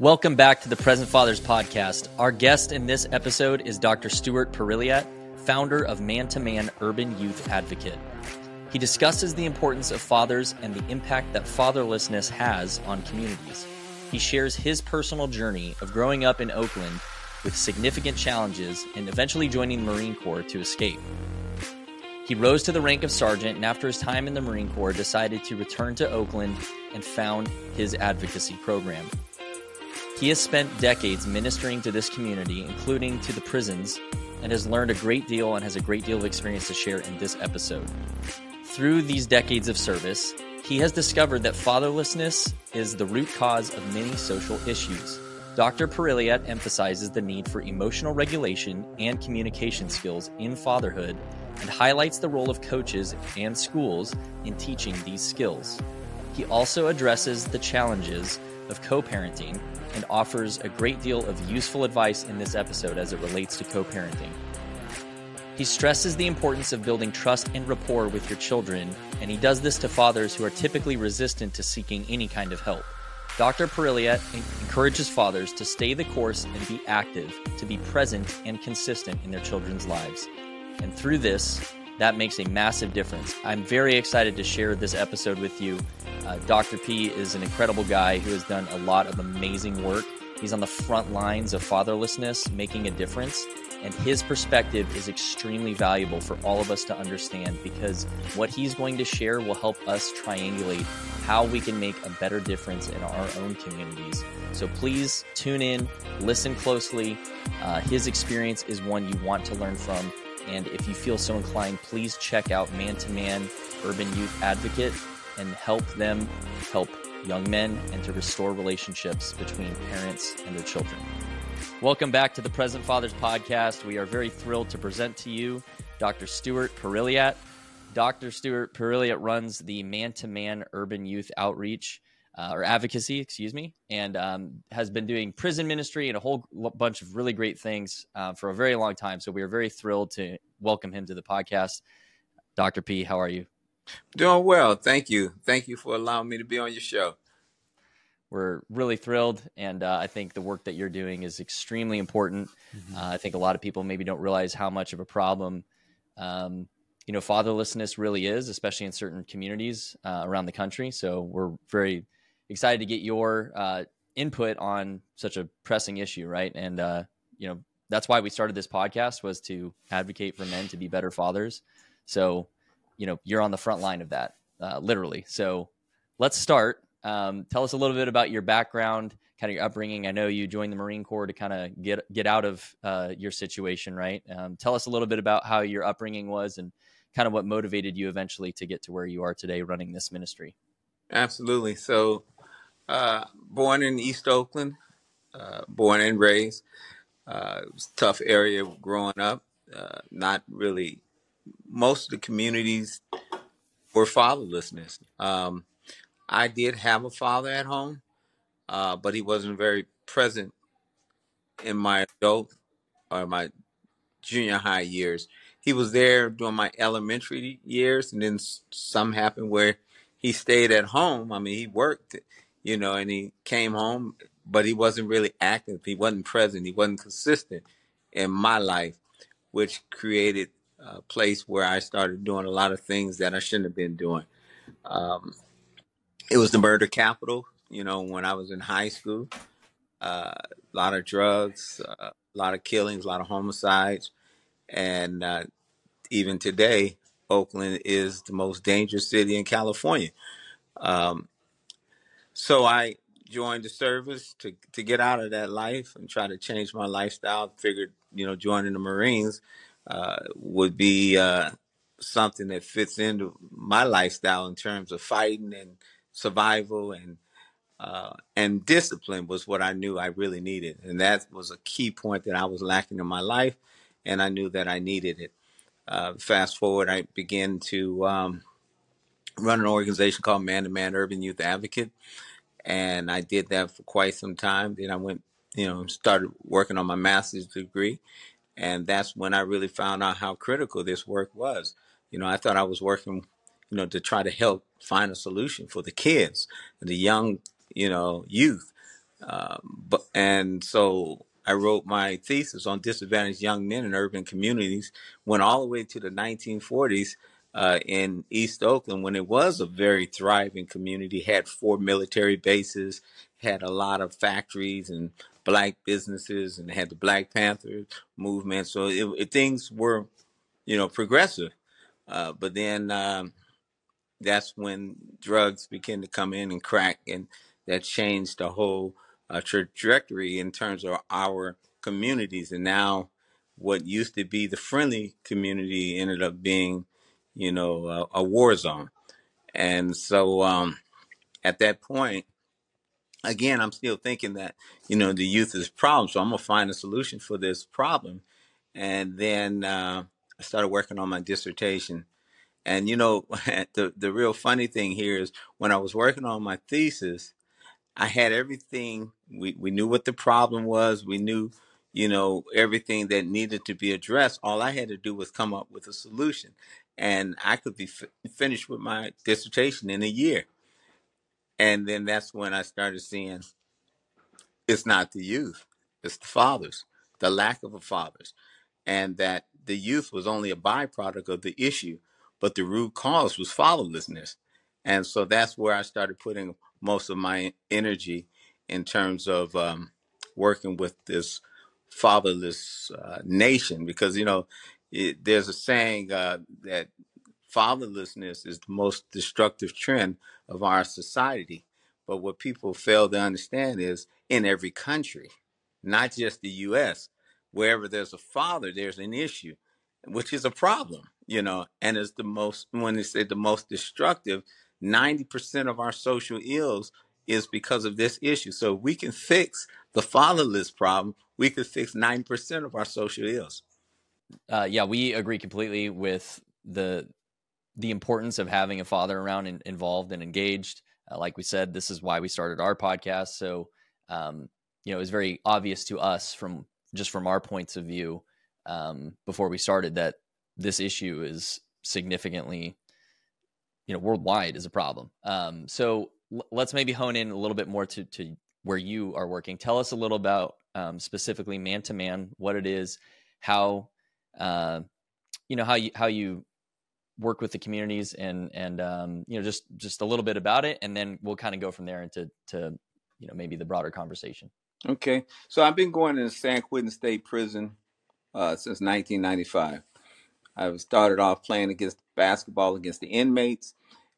Welcome back to the Present Fathers Podcast. Our guest in this episode is Dr. Stewart Perrilliat, founder of Man to Man Urban Youth Advocate. He discusses the importance of fathers and the impact that fatherlessness has on communities. He shares his personal journey of growing up in Oakland with significant challenges and eventually joining the Marine Corps to escape. He rose to the rank of sergeant and after his time in the Marine Corps decided to return to Oakland and found his advocacy program. He has spent decades ministering to this community, including to the prisons, and has learned a great deal and has a great deal of experience to share in this episode. Through these decades of service, he has discovered that fatherlessness is the root cause of many social issues. Dr. Perrilliat emphasizes the need for emotional regulation and communication skills in fatherhood and highlights the role of coaches and schools in teaching these skills. He also addresses the challenges of co parenting and offers a great deal of useful advice in this episode as it relates to co parenting. He stresses the importance of building trust and rapport with your children, and he does this to fathers who are typically resistant to seeking any kind of help. Dr. Perrilliat encourages fathers to stay the course and be active, to be present and consistent in their children's lives. And through this, that makes a massive difference. I'm very excited to share this episode with you. Uh, Dr. P is an incredible guy who has done a lot of amazing work. He's on the front lines of fatherlessness, making a difference. And his perspective is extremely valuable for all of us to understand because what he's going to share will help us triangulate how we can make a better difference in our own communities. So please tune in, listen closely. Uh, his experience is one you want to learn from. And if you feel so inclined, please check out Man to Man Urban Youth Advocate and help them help young men and to restore relationships between parents and their children. Welcome back to the Present Fathers Podcast. We are very thrilled to present to you Dr. Stewart Perrilliat. Dr. Stewart Perrilliat runs the Man to Man Urban Youth Outreach uh, or Advocacy, excuse me, and um, has been doing prison ministry and a whole bunch of really great things uh, for a very long time. So we are very thrilled to welcome him to the podcast. Dr. P, how are you? Doing well. Thank you. Thank you for allowing me to be on your show we're really thrilled, and uh, I think the work that you're doing is extremely important. Mm-hmm. Uh, I think a lot of people maybe don't realize how much of a problem, um, you know, fatherlessness really is, especially in certain communities uh, around the country. So we're very excited to get your uh, input on such a pressing issue, right? And uh, you know, that's why we started this podcast was to advocate for men to be better fathers. So, you know, you're on the front line of that, uh, literally. So let's start um, tell us a little bit about your background, kind of your upbringing. I know you joined the Marine Corps to kind of get get out of uh, your situation, right? Um, tell us a little bit about how your upbringing was and kind of what motivated you eventually to get to where you are today, running this ministry. Absolutely. So, uh, born in East Oakland, uh, born and raised. Uh, it was a tough area growing up. Uh, not really. Most of the communities were fatherlessness. Um, I did have a father at home, uh, but he wasn't very present in my adult or my junior high years. He was there during my elementary years, and then some happened where he stayed at home. I mean, he worked, you know, and he came home, but he wasn't really active. He wasn't present. He wasn't consistent in my life, which created a place where I started doing a lot of things that I shouldn't have been doing. Um, it was the murder capital. You know, when I was in high school, uh, a lot of drugs, uh, a lot of killings, a lot of homicides, and uh, even today, Oakland is the most dangerous city in California. Um, so I joined the service to to get out of that life and try to change my lifestyle. Figured, you know, joining the Marines uh, would be uh, something that fits into my lifestyle in terms of fighting and survival and uh, and discipline was what I knew I really needed, and that was a key point that I was lacking in my life, and I knew that I needed it. Uh, fast forward, I began to um, run an organization called Man to Man Urban Youth Advocate, and I did that for quite some time. Then I went, you know, started working on my master's degree, and that's when I really found out how critical this work was. You know, I thought I was working you know, to try to help find a solution for the kids, the young, you know, youth. Um, but and so I wrote my thesis on disadvantaged young men in urban communities. Went all the way to the 1940s uh, in East Oakland when it was a very thriving community. Had four military bases, had a lot of factories and black businesses, and had the Black Panther movement. So it, it, things were, you know, progressive. Uh, but then. Um, that's when drugs began to come in and crack, and that changed the whole uh, trajectory in terms of our communities. And now, what used to be the friendly community ended up being, you know, a, a war zone. And so, um, at that point, again, I'm still thinking that you know the youth is a problem, so I'm gonna find a solution for this problem. And then uh, I started working on my dissertation and you know, the the real funny thing here is when I was working on my thesis, I had everything. We we knew what the problem was. We knew, you know, everything that needed to be addressed. All I had to do was come up with a solution, and I could be f- finished with my dissertation in a year. And then that's when I started seeing it's not the youth, it's the fathers, the lack of a fathers and that the youth was only a byproduct of the issue, but the root cause was fatherlessness. And so that's where I started putting most of my energy in terms of um, working with this fatherless uh, nation, because you know it, there's a saying uh, that fatherlessness is the most destructive trend of our society. But what people fail to understand is in every country, not just the US, wherever there's a father, there's an issue, which is a problem, you know, and it's the most, when they say the most destructive, 90% of our social ills is because of this issue. So if we can fix the fatherless problem, we could fix 90% of our social ills. Uh, yeah, we agree completely with the the importance of having a father around and involved and engaged. Uh, like we said, this is why we started our podcast. So, um, you know, it was very obvious to us from just from our points of view um, before we started that this issue is significantly, you know, worldwide is a problem. Um, so l- let's maybe hone in a little bit more to, to where you are working. Tell us a little about um, specifically man to man, what it is, how, uh, you know, how you how you work with the communities and and um, you know just just a little bit about it and then we'll kind of go from there into to you know maybe the broader conversation Okay. So I've been going to San Quentin State Prison uh, since 1995. I started off playing against basketball against the inmates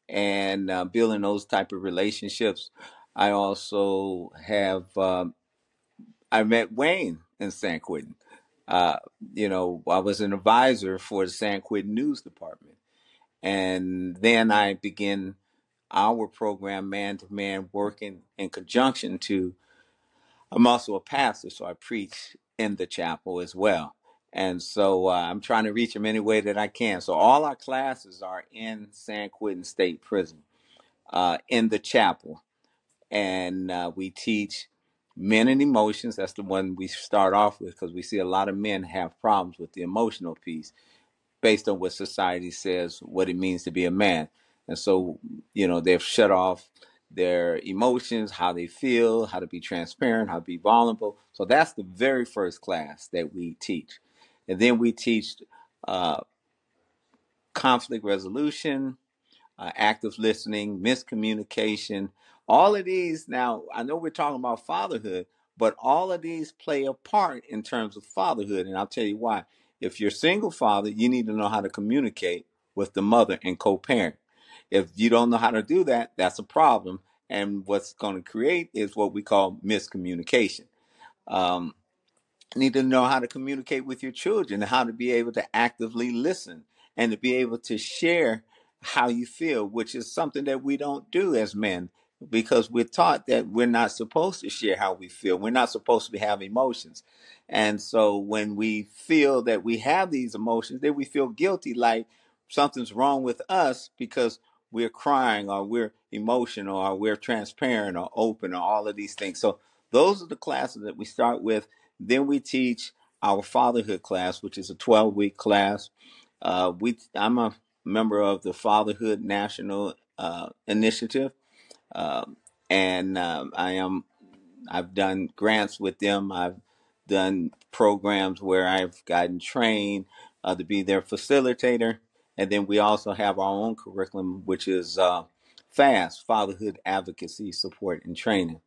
and uh, building those type of relationships. I also have um, I met Wayne in San Quentin. Uh, you know, I was an advisor for the San Quentin News Department, and then I began our program, man to man, working in conjunction to I'm also a pastor, so I preach in the chapel as well. And so uh, I'm trying to reach them any way that I can. So all our classes are in San Quentin State Prison, uh, in the chapel. And uh, we teach men and emotions. That's the one we start off with because we see a lot of men have problems with the emotional piece based on what society says what it means to be a man. And so, you know, they've shut off their emotions, how they feel, how to be transparent, how to be vulnerable. So that's the very first class that we teach. And then we teach uh, conflict resolution, uh, active listening, miscommunication. All of these, now, I know we're talking about fatherhood, but all of these play a part in terms of fatherhood. And I'll tell you why. If you're a single father, you need to know how to communicate with the mother and co parent. If you don't know how to do that, that's a problem. And what's going to create is what we call miscommunication. Um, need to know how to communicate with your children how to be able to actively listen and to be able to share how you feel, which is something that we don't do as men because we're taught that we're not supposed to share how we feel. We're not supposed to have emotions. And so when we feel that we have these emotions, then we feel guilty like something's wrong with us because we're crying or we're emotional or we're transparent or open or all of these things. So those are the classes that we start with then we teach our fatherhood class, which is a 12 week class. Uh, we I'm a member of the Fatherhood National uh, Initiative, Um and um I am I've done grants with them. I've done programs where I've gotten trained uh, to be their facilitator. And then we also have our own curriculum, which is uh, FAST, Fatherhood Advocacy Support and Training.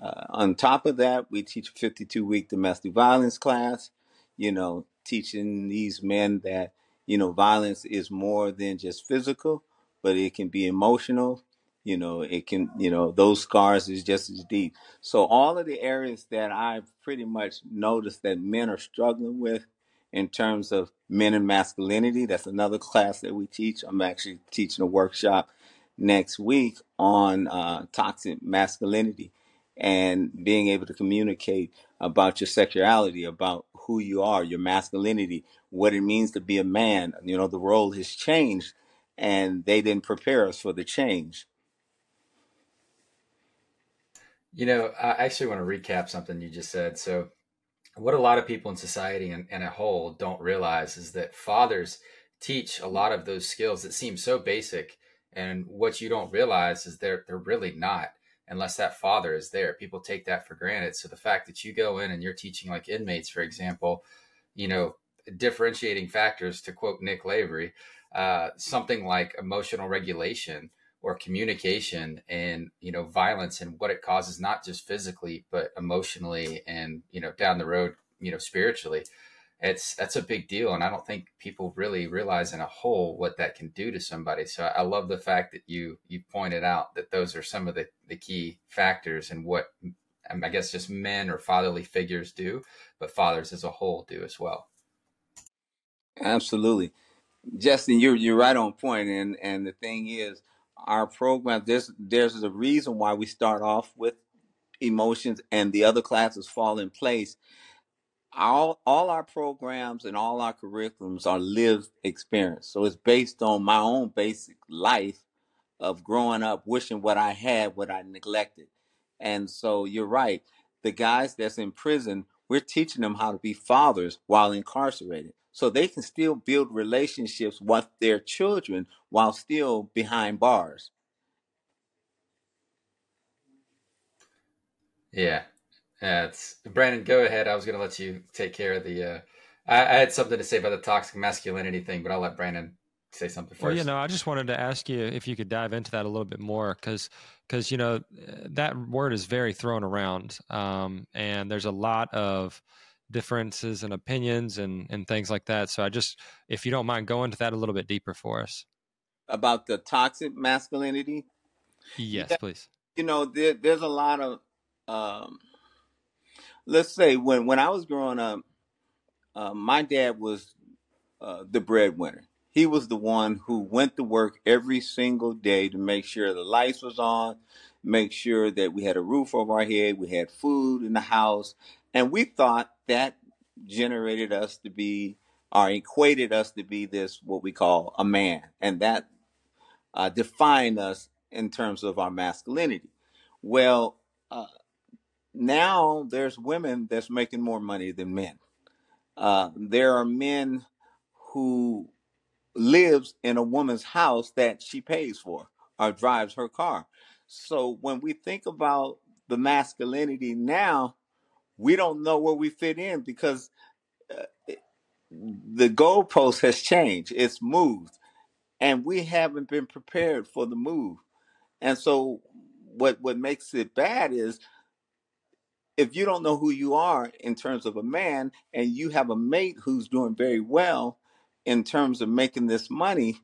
Uh, on top of that, we teach a 52 week domestic violence class, you know, teaching these men that, you know, violence is more than just physical, but it can be emotional. You know, it can, you know, those scars is just as deep. So, all of the areas that I've pretty much noticed that men are struggling with in terms of men and masculinity, that's another class that we teach. I'm actually teaching a workshop next week on uh, toxic masculinity and being able to communicate about your sexuality, about who you are, your masculinity, what it means to be a man. You know, the role has changed and they didn't prepare us for the change. You know, I actually want to recap something you just said. So, what a lot of people in society and, and a whole don't realize is that fathers teach a lot of those skills that seem so basic. And what you don't realize is they're, they're really not unless that father is there. People take that for granted. So the fact that you go in and you're teaching like inmates, for example, you know, differentiating factors to quote Nick Lavery, uh, something like emotional regulation or communication and you know violence and what it causes not just physically but emotionally and you know down the road you know spiritually it's that's a big deal. And i don't think people really realize in a whole what that can do to somebody. So i love the fact that you you pointed out that those are some of the, the key factors and what um, i guess just men or fatherly figures do but fathers as a whole do as well. Absolutely. Justin you're you're right on point. And and the thing is our program there's there's a reason why we start off with emotions and the other classes fall in place all all our programs and all our curriculums are lived experience. So it's based on my own basic life of growing up wishing what I had, what I neglected. And so you're right. The guys that's in prison, we're teaching them how to be fathers while incarcerated. So they can still build relationships with their children while still behind bars. Yeah, yeah, Brandon. Go ahead. I was going to let you take care of the. Uh, I, I, had something to say about the toxic masculinity thing, but I'll let Brandon say something first. Well, you know, I just wanted to ask you if you could dive into that a little bit more, because because you know that word is very thrown around, um, and there's a lot of differences and opinions and and things like that. So I just, if you don't mind, going to that a little bit deeper for us about the toxic masculinity. Yes, yeah, please. You know, there, there's a lot of. Um, let's say when when I was growing up, uh, my dad was uh, the breadwinner. He was the one who went to work every single day to make sure the lights was on, make sure that we had a roof over our head, we had food in the house, and we thought that generated us to be or equated us to be this what we call a man, and that uh, defined us in terms of our masculinity. Well, uh, now there's women that's making more money than men. Uh, there are men who lives in a woman's house that she pays for or drives her car. So when we think about the masculinity now, we don't know where we fit in because uh, the goalpost has changed. It's moved, and we haven't been prepared for the move. And so, what what makes it bad is if you don't know who you are in terms of a man and you have a mate who's doing very well in terms of making this money,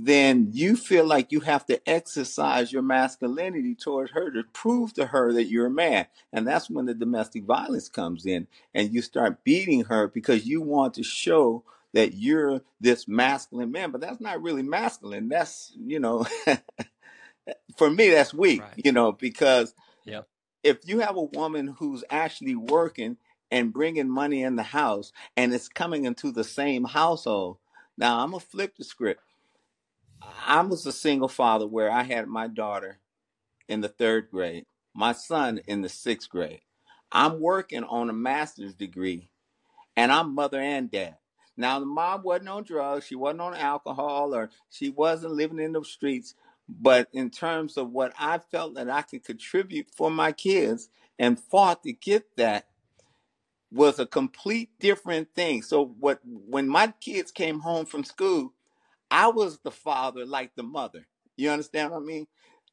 then you feel like you have to exercise your masculinity toward her to prove to her that you're a man. And that's when the domestic violence comes in and you start beating her because you want to show that you're this masculine man. But that's not really masculine. That's, you know, for me, that's weak, right. you know, because yep if you have a woman who's actually working and bringing money in the house and it's coming into the same household, now I'm gonna flip the script. I was a single father where I had my daughter in the third grade, my son in the sixth grade. I'm working on a master's degree, and I'm mother and dad. Now the mom wasn't on drugs, she wasn't on alcohol, or she wasn't living in the streets, but in terms of what I felt that I could contribute for my kids and fought to get that was a complete different thing. So what when my kids came home from school, I was the father like the mother. You understand what I mean?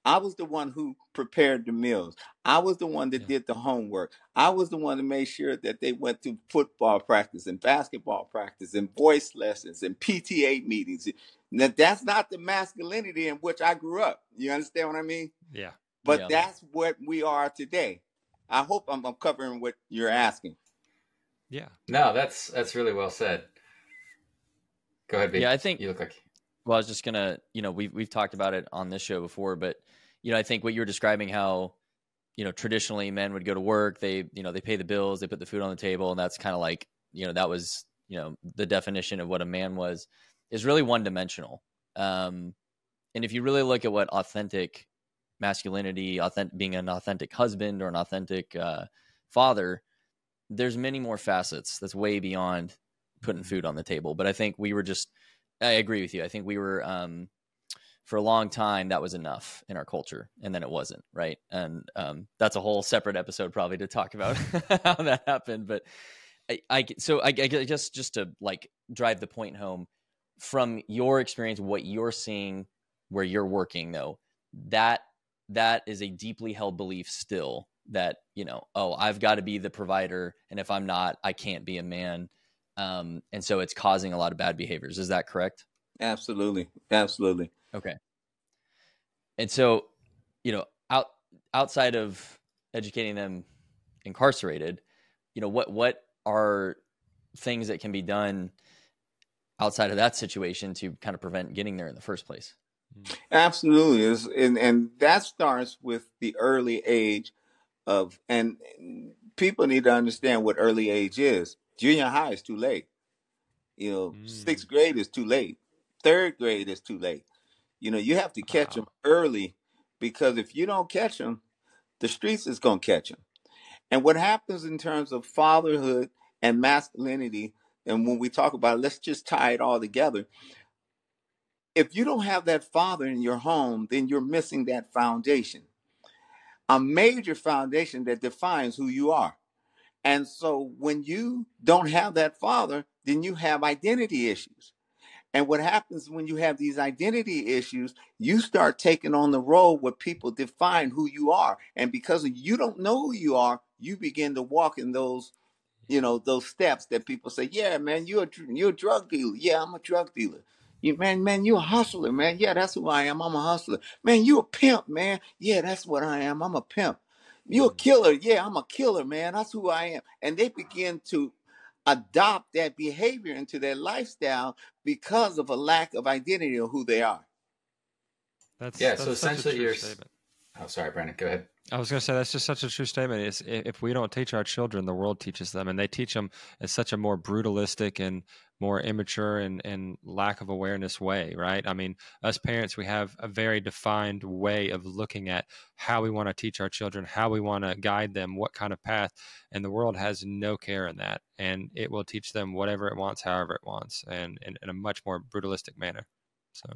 I was the one who prepared the meals. I was the one that Yeah. did the homework. I was the one to make sure that they went to football practice and basketball practice and voice lessons and PTA meetings. Now, that's not the masculinity in which I grew up. You understand what I mean? Yeah. But Yeah. that's what we are today. I hope I'm, I'm covering what you're asking. Yeah. No, that's that's really well said. Go ahead, B. Yeah, I think- you look like Well, I was just gonna, you know, we've we've talked about it on this show before, but you know, I think what you were describing how, you know, traditionally men would go to work, they, you know, they pay the bills, they put the food on the table, and that's kind of like, you know, that was, you know, the definition of what a man was, is really one dimensional. Um, and if you really look at what authentic masculinity, authentic being an authentic husband or an authentic uh, father, there's many more facets. That's way beyond putting food on the table. But I think we were just I agree with you. I think we were um, for a long time that was enough in our culture, and then it wasn't, right? And um, that's a whole separate episode probably to talk about how that happened. But I, I so I, I guess just to like drive the point home from your experience, what you're seeing where you're working, though, that that is a deeply held belief still that you know, oh, I've got to be the provider, and if I'm not, I can't be a man um, and so it's causing a lot of bad behaviors. Is that correct? Absolutely. Absolutely. Okay. And so, you know, out outside of educating them incarcerated, you know, what what are things that can be done outside of that situation to kind of prevent getting there in the first place? Absolutely. It's, and, and that starts with the early age of, and people need to understand what early age is. Junior high is too late. You know, Mm. sixth grade is too late. Third grade is too late. You know, you have to catch them early because if you don't catch them, the streets is going to catch them. And what happens in terms of fatherhood and masculinity, and when we talk about it, let's just tie it all together. If you don't have that father in your home, then you're missing that foundation, a major foundation that defines who you are. And so when you don't have that father, then you have identity issues. And what happens when you have these identity issues, you start taking on the role where people define who you are. And because you don't know who you are, you begin to walk in those, you know, those steps that people say, yeah, man, you're a, you're a drug dealer. Yeah, I'm a drug dealer. You, man, man, you're a hustler, man. Yeah, that's who I am. I'm a hustler. Man, you're a pimp, man. Yeah, that's what I am. I'm a pimp. You a killer. Yeah, I'm a killer, man. That's who I am. And they begin to adopt that behavior into their lifestyle because of a lack of identity of who they are. That's Yeah, That's so essentially you're s- statement. Oh, sorry, Brandon. Go ahead. I was going to say that's just such a true statement. Is if we don't teach our children, the world teaches them, and they teach them in such a more brutalistic and more immature and, and lack of awareness way, right? I mean, us parents, we have a very defined way of looking at how we want to teach our children, how we want to guide them, what kind of path, and the world has no care in that, and it will teach them whatever it wants, however it wants, and in, in a much more brutalistic manner. So,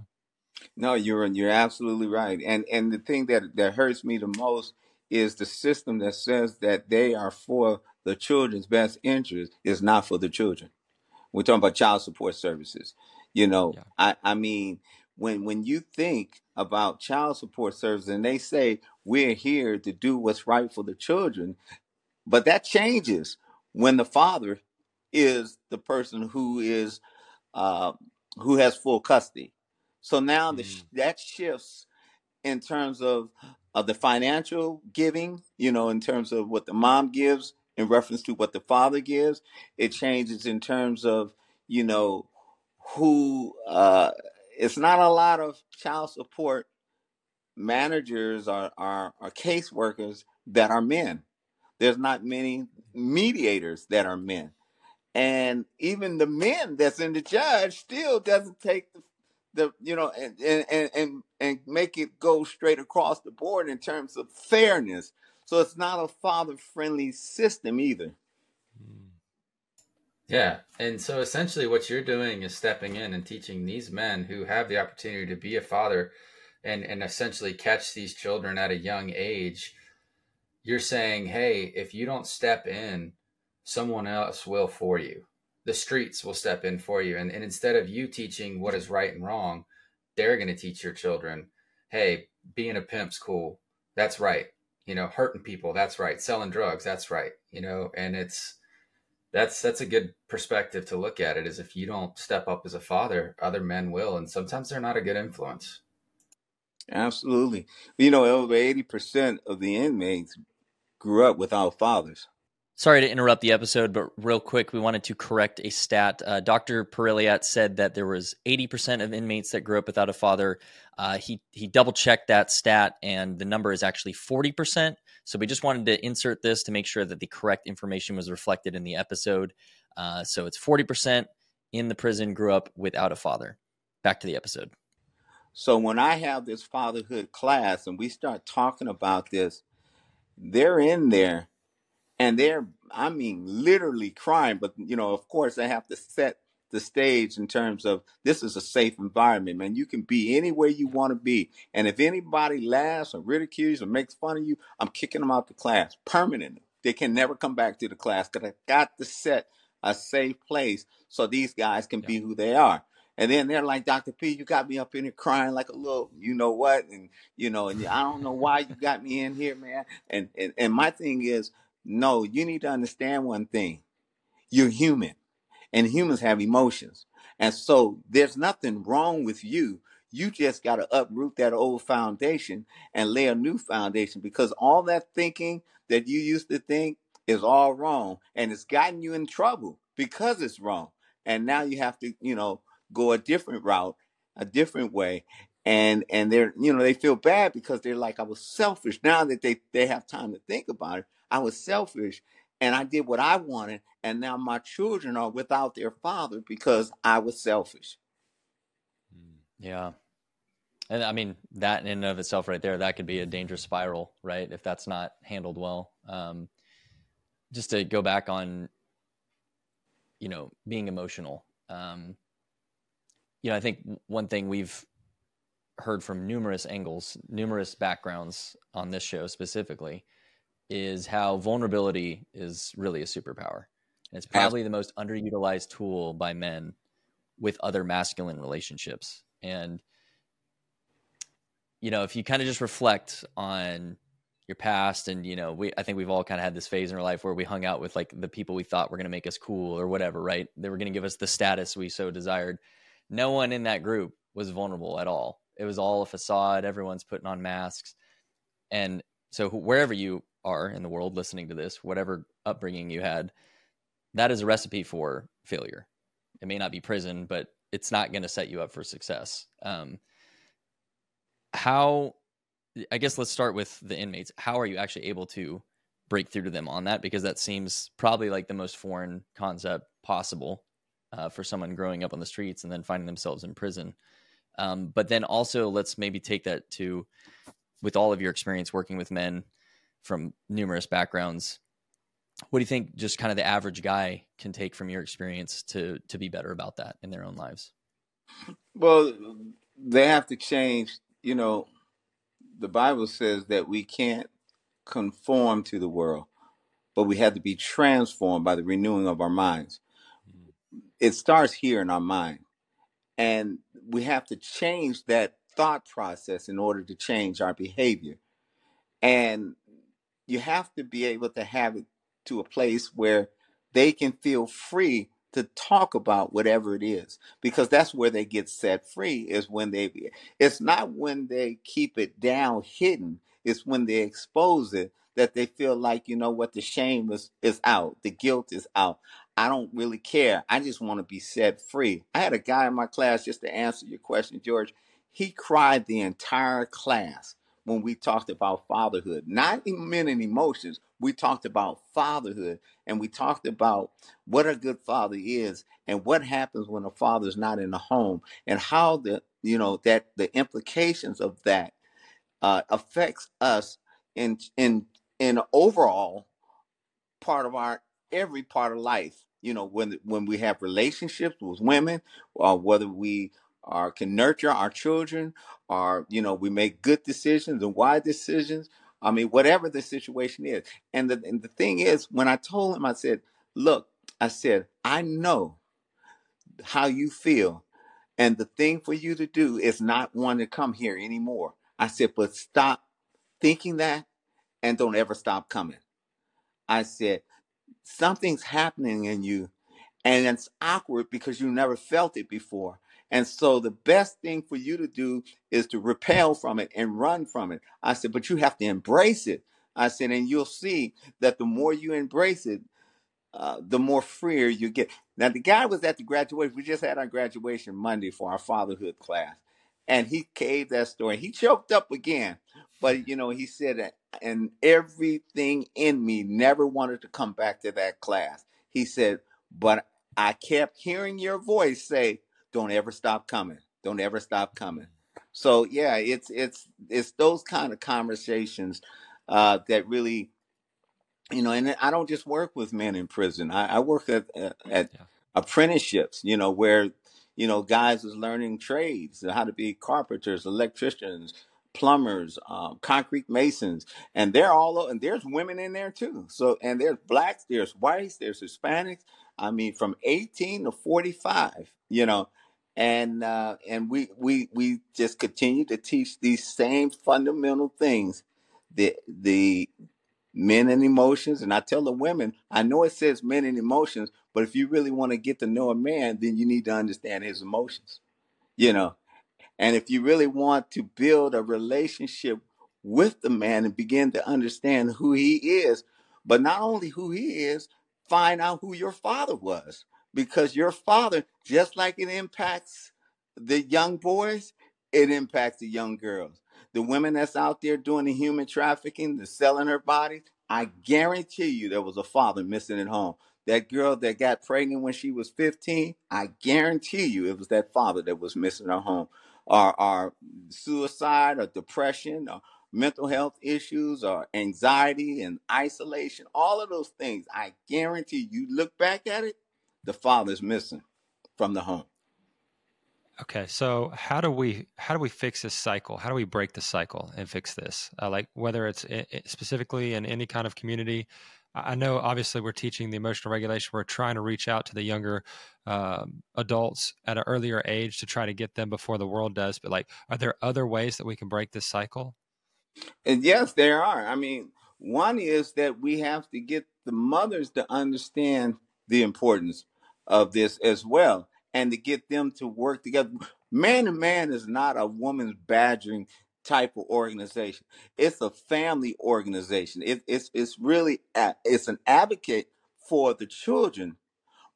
No, you're you're absolutely right. And and the thing that that hurts me the most is the system that says that they are for the children's best interest is not for the children. We're talking about child support services. You know, Yeah. I I mean when when you think about child support services and they say we're here to do what's right for the children, but that changes when the father is the person who is uh, who has full custody. So now the sh- that shifts in terms of of the financial giving, you know, in terms of what the mom gives in reference to what the father gives. It changes in terms of, you know, who uh it's not a lot of child support managers or are, are caseworkers that are men. There's not many mediators that are men. And even the men that's in the judge still doesn't take the, the you know and, and and and make it go straight across the board in terms of fairness. So it's not a father friendly system either. mm, Yeah. And so essentially what you're doing is stepping in and teaching these men who have the opportunity to be a father and, and essentially catch these children at a young age you're saying, hey, if you don't step in, someone else will for you. The streets will step in for you. And, and instead of you teaching what is right and wrong, they're going to teach your children, hey, being a pimp's cool. That's right. You know, hurting people, that's right. Selling drugs, that's right. You know, and it's that's that's a good perspective to look at it is if you don't step up as a father, other men will. And sometimes they're not a good influence. Absolutely. You know, over 80% of the inmates grew up without fathers. Sorry to interrupt the episode, but real quick, we wanted to correct a stat. Uh, Dr. Perrilliat said that there was 80% of inmates that grew up without a father. Uh, he he double checked that stat, and the number is actually 40%. So we just wanted to insert this to make sure that the correct information was reflected in the episode. Uh, so it's 40% in the prison grew up without a father. Back to the episode. So when I have this fatherhood class and we start talking about this, they're in there and they're i mean literally crying but you know of course i have to set the stage in terms of this is a safe environment man you can be anywhere you want to be and if anybody laughs or ridicules or makes fun of you i'm kicking them out the class permanently they can never come back to the class because i got to set a safe place so these guys can be who they are and then they're like, Dr. P, you got me up in here crying like a little, you know what? And, you know, and I don't know why you got me in here, man. And, and, and my thing is, no, you need to understand one thing. You're human and humans have emotions. And so there's nothing wrong with you. You just got to uproot that old foundation and lay a new foundation because all that thinking that you used to think is all wrong and it's gotten you in trouble because it's wrong. And now you have to, you know, go a different route, a different way. And and they're, you know, they feel bad because they're like, I was selfish. Now that they, they have time to think about it, I was selfish and I did what I wanted. And now my children are without their father because I was selfish. Mm, yeah. And I mean, that in and of itself right there, that could be a dangerous spiral, right? If that's not handled well. Um, just to go back on, you know, being emotional. Um, you know, I think one thing we've heard from numerous angles, numerous backgrounds on this show specifically, is how vulnerability is really a superpower. And it's probably the most underutilized tool by men with other masculine relationships. And, you know, if you kind of just reflect on your past and, you know, we, I think we've all kind of had this phase in our life where we hung out with like the people we thought were going to make us cool or whatever, right? They were going to give us the status we so desired. No one in that group was vulnerable at all. It was all a facade. Everyone's putting on masks. And so wherever you are in the world listening to this, whatever upbringing you had, that is a recipe for failure. It may not be prison, but it's not going to set you up for success. Um, how, I guess let's start with the inmates. How are you actually able to break through to them on that? Because that seems probably like the most foreign concept possible uh, for someone growing up on the streets and then finding themselves in prison. Um, but then also, let's maybe take that to, with all of your experience working with men from numerous backgrounds. What do you think just kind of the average guy can take from your experience to to be better about that in their own lives? Well, they have to change, you know, the Bible says that we can't conform to the world, but we have to be transformed by the renewing of our minds. Mm-hmm. It starts here in our mind. And we have to change that thought process in order to change our behavior. And you have to be able to have it to a place where they can feel free to talk about whatever it is because that's where they get set free is when they it's not when they keep it down hidden it's when they expose it that they feel like you know what the shame is is out the guilt is out. I don't really care. I just want to be set free. I had a guy in my class just to answer your question george he cried the entire class when we talked about fatherhood, not in men and emotions. We talked about fatherhood and we talked about what a good father is and what happens when a father is not in the home and how the, you know, that the implications of that uh, affects us in, in, in overall part of our every part of life. You know, when when we have relationships with women, or whether we or can nurture our children or you know we make good decisions and wise decisions I mean, whatever the situation is. And the, and the thing is, when I told him, I said, look, I said, I know how you feel. And the thing for you to do is not want to come here anymore. I said, but stop thinking that and don't ever stop coming. I said, something's happening in you and it's awkward because you never felt it before. And so the best thing for you to do is to repel from it and run from it. I said, but you have to embrace it. I said, and you'll see that the more you embrace it, uh, the more freer you get. Now, the guy was at the graduation. We just had our graduation Monday for our fatherhood class, and he gave that story. He choked up again, but you know, he said, and everything in me never wanted to come back to that class. He said, but I kept hearing your voice say, "Don't ever stop coming. Don't ever stop coming." So yeah, it's it's it's those kind of conversations uh, that really you know, and I don't just work with men in prison. I, I work at at Yeah. apprenticeships, you know, where you know guys is learning trades, how to be carpenters, electricians, plumbers, um, concrete masons, and they're all and there's women in there too. So and there's blacks, there's whites, there's Hispanics. I mean, from 18 to 45, you know, and uh, and we we we just continue to teach these same fundamental things. The the men and emotions. And I tell the women, I know it says men and emotions, but if you really want to get to know a man, then you need to understand his emotions, you know. And if you really want to build a relationship with the man and begin to understand who he is, but not only who he is, find out who your father was. Because your father, just like it impacts the young boys, it impacts the young girls the women that's out there doing the human trafficking, the selling her bodies, I guarantee you there was a father missing at home. That girl that got pregnant when she was 15, I guarantee you it was that father that was missing her home. Or, or suicide or depression or mental health issues or anxiety and isolation, all of those things, I guarantee you look back at it, the father's missing from the home. Okay, so how do we how do we fix this cycle? How do we break the cycle and fix this? Uh, like whether it's specifically in any kind of community. I know obviously we're teaching the emotional regulation. We're trying to reach out to the younger um, adults at an earlier age to try to get them before the world does. But like, are there other ways that we can break this cycle? And yes, there are. I mean, one is that we have to get the mothers to understand the importance of this as well and to get them to work together. Man to man is not a woman's badgering type of organization. It's a family organization. It, it's it's really a, it's an advocate for the children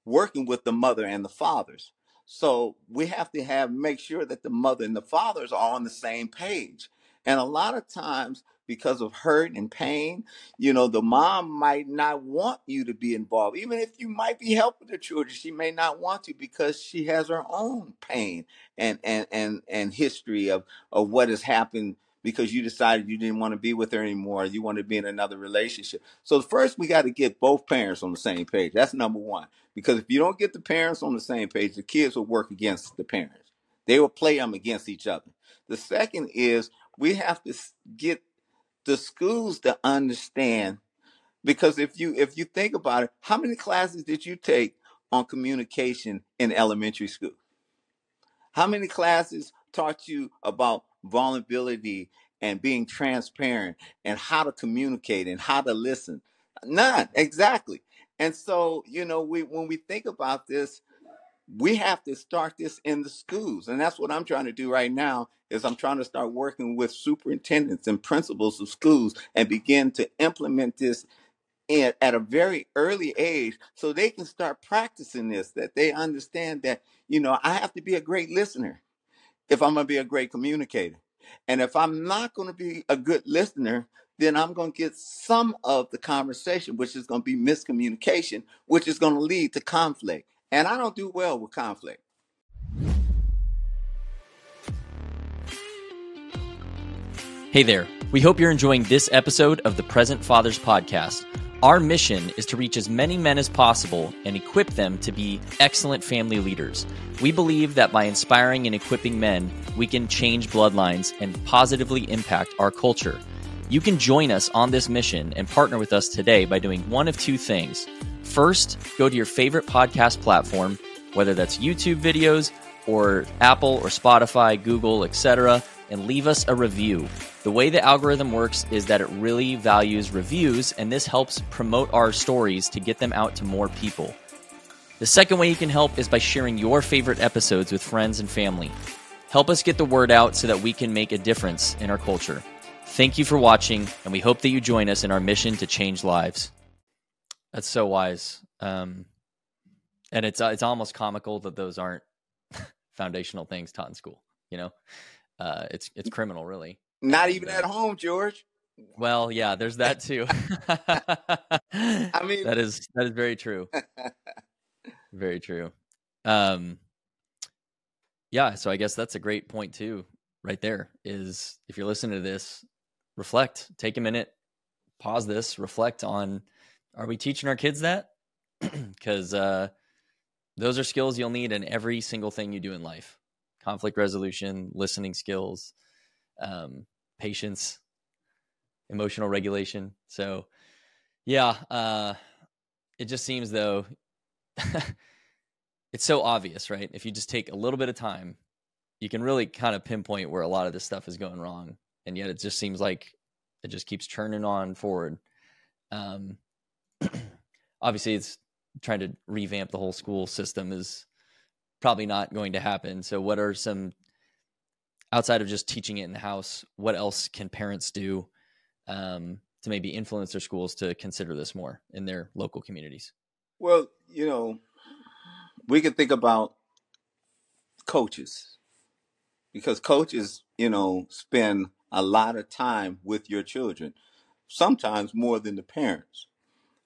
working with the mother and the fathers. So we have to have make sure that the mother and the fathers are on the same page. And a lot of times because of hurt and pain. You know, the mom might not want you to be involved. Even if you might be helping the children, she may not want to because she has her own pain and and and, and history of, of what has happened because you decided you didn't want to be with her anymore. You want to be in another relationship. So first we got to get both parents on the same page. That's number one. Because if you don't get the parents on the same page, the kids will work against the parents. They will play them against each other. The second is we have to get the schools to understand because if you if you think about it how many classes did you take on communication in elementary school? How many classes taught you about vulnerability and being transparent and how to communicate and how to listen? None exactly. And so you know we when we think about this we have to start this in the schools and that's what i'm trying to do right now is i'm trying to start working with superintendents and principals of schools and begin to implement this in, at a very early age so they can start practicing this that they understand that you know i have to be a great listener if i'm going to be a great communicator. And if i'm not going to be a good listener then i'm going to get some of the conversation which is going to be miscommunication which is going to lead to conflict and I don't do well with conflict. Hey there. We hope you're enjoying this episode of the Present Fathers Podcast. Our mission is to reach as many men as possible and equip them to be excellent family leaders. We believe that by inspiring and equipping men, we can change bloodlines and positively impact our culture. You can join us on this mission and partner with us today by doing one of two things. First, go to your favorite podcast platform, whether that's YouTube videos or Apple or Spotify, Google, etc., and leave us a review. The way the algorithm works is that it really values reviews, and this helps promote our stories to get them out to more people. The second way you can help is by sharing your favorite episodes with friends and family. Help us get the word out so that we can make a difference in our culture. Thank you for watching, and we hope that you join us in our mission to change lives. That's so wise. Um, and it's uh, it's almost comical that those aren't foundational things taught in school. You know, uh, it's it's criminal, really. Not even at home, George. Well, yeah, there's that too. I mean, that is that is very true. very true. Um, yeah, so I guess that's a great point too, right there. Is if you're listening to this, reflect, take a minute, pause this, reflect on: Are we teaching our kids that? Because uh, those are skills you'll need in every single thing you do in life: conflict resolution, listening skills, um, patience, emotional regulation. So, yeah, uh, it just seems though it's so obvious, right? If you just take a little bit of time, you can really kind of pinpoint where a lot of this stuff is going wrong, and yet it just seems like it just keeps churning on forward. Um, obviously, it's trying to revamp the whole school system is probably not going to happen. So, what are some outside of just teaching it in the house? What else can parents do um, to maybe influence their schools to consider this more in their local communities? Well, you know, we can think about coaches because coaches, you know, spend a lot of time with your children, sometimes more than the parents.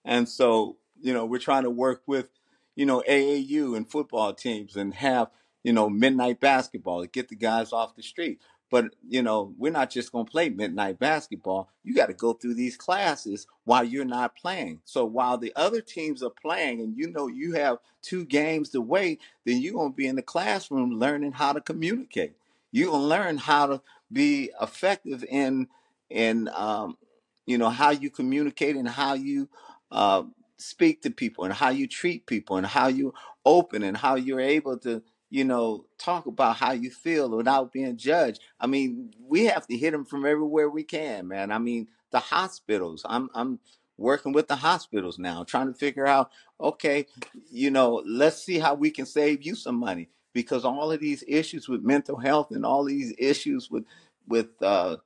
And so, you know, we're trying to work with, you know, AAU and football teams and have, you know, midnight basketball to get the guys off the street. But, you know, we're not just going to play midnight basketball. You got to go through these classes while you're not playing. So while the other teams are playing and you know you have two games to wait, then you're going to be in the classroom learning how to communicate. You're going to learn how to be effective in, in, um, you know, how you communicate and how you, uh, speak to people and how you treat people and how you open and how you're able to you know, talk about how you feel without being judged. I mean, we have to hit them from everywhere we can, man. I mean, the hospitals. I'm I'm working with the hospitals now, trying to figure out, okay, you know, let's see how we can save you some money because all of these issues with mental health and all these issues with with uh,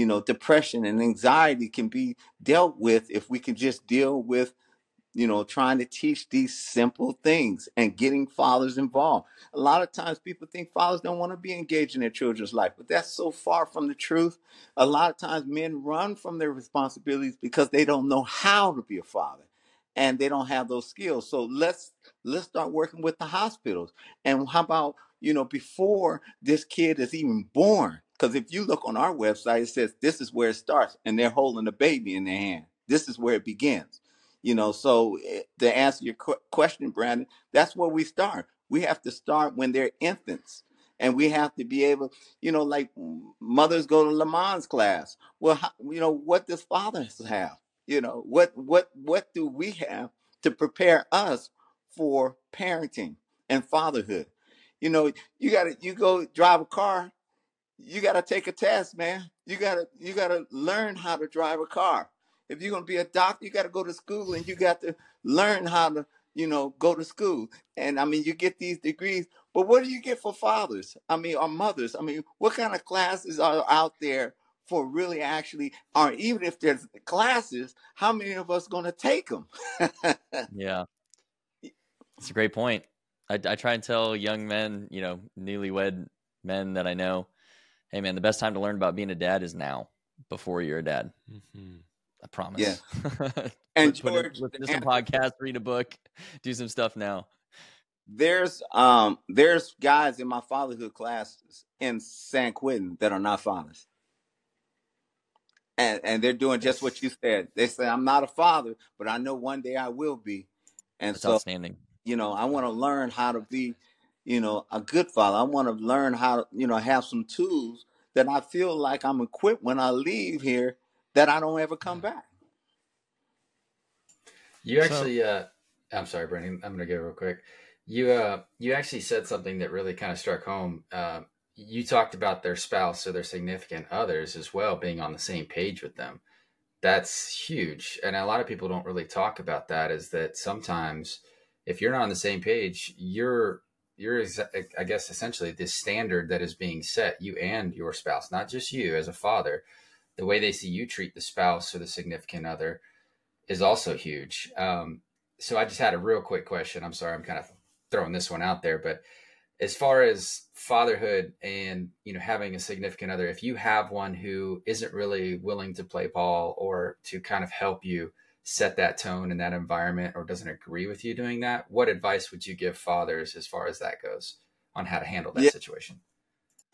you know depression and anxiety can be dealt with if we can just deal with you know, trying to teach these simple things and getting fathers involved. A lot of times people think fathers don't want to be engaged in their children's life, but that's so far from the truth. A lot of times men run from their responsibilities because they don't know how to be a father and they don't have those skills. So let's let's start working with the hospitals. And how about, you know, before this kid is even born? Because if you look on our website, it says this is where it starts, and they're holding a baby in their hand. This is where it begins. You know, so eh, to answer your qu- question, Brandon, that's where we start. We have to start when they're infants. And we have to be able, you know, like mothers go to Lamaze class. Well, how, you know, what does fathers have? You know, what what what do we have to prepare us for parenting and fatherhood? You know, you got to you go drive a car, you got to take a test, man. You got to you got to learn how to drive a car. If you're going to be a doctor, you got to go to school and you got to learn how to, you know, go to school. And I mean, you get these degrees, but what do you get for fathers? I mean, or mothers? I mean, what kind of classes are out there for really actually, or even if there's classes, how many of us going to take them? yeah. It's a great point. I, I try and tell young men, you know, newlywed men that I know, hey man, the best time to learn about being a dad is now, before you're a dad. Mm-hmm. I promise. Yeah. and put, George, put listen to some podcasts, read a book, do some stuff now. There's um there's guys in my fatherhood classes in San Quentin that are not fathers. And and they're doing just what you said. They say I'm not a father, but I know one day I will be. And That's so outstanding. You know, I want to learn how to be, you know, a good father. I want to learn how to, you know, have some tools that I feel like I'm equipped when I leave here that I don't ever come back. You actually, so, uh, I'm sorry, Brandon. I'm going to go real quick. You, uh, you actually said something that really kind of struck home. Uh, you talked about their spouse or their significant others as well being on the same page with them. That's huge, and a lot of people don't really talk about that. Is that sometimes if you're not on the same page, you're you're I guess essentially this standard that is being set you and your spouse, not just you as a father, the way they see you treat the spouse or the significant other is also huge. Um, so I just had a real quick question. I'm sorry, I'm kind of throwing this one out there, but as far as fatherhood and you know having a significant other, if you have one who isn't really willing to play ball or to kind of help you set that tone in that environment or doesn't agree with you doing that, what advice would you give fathers as far as that goes on how to handle that yeah. situation?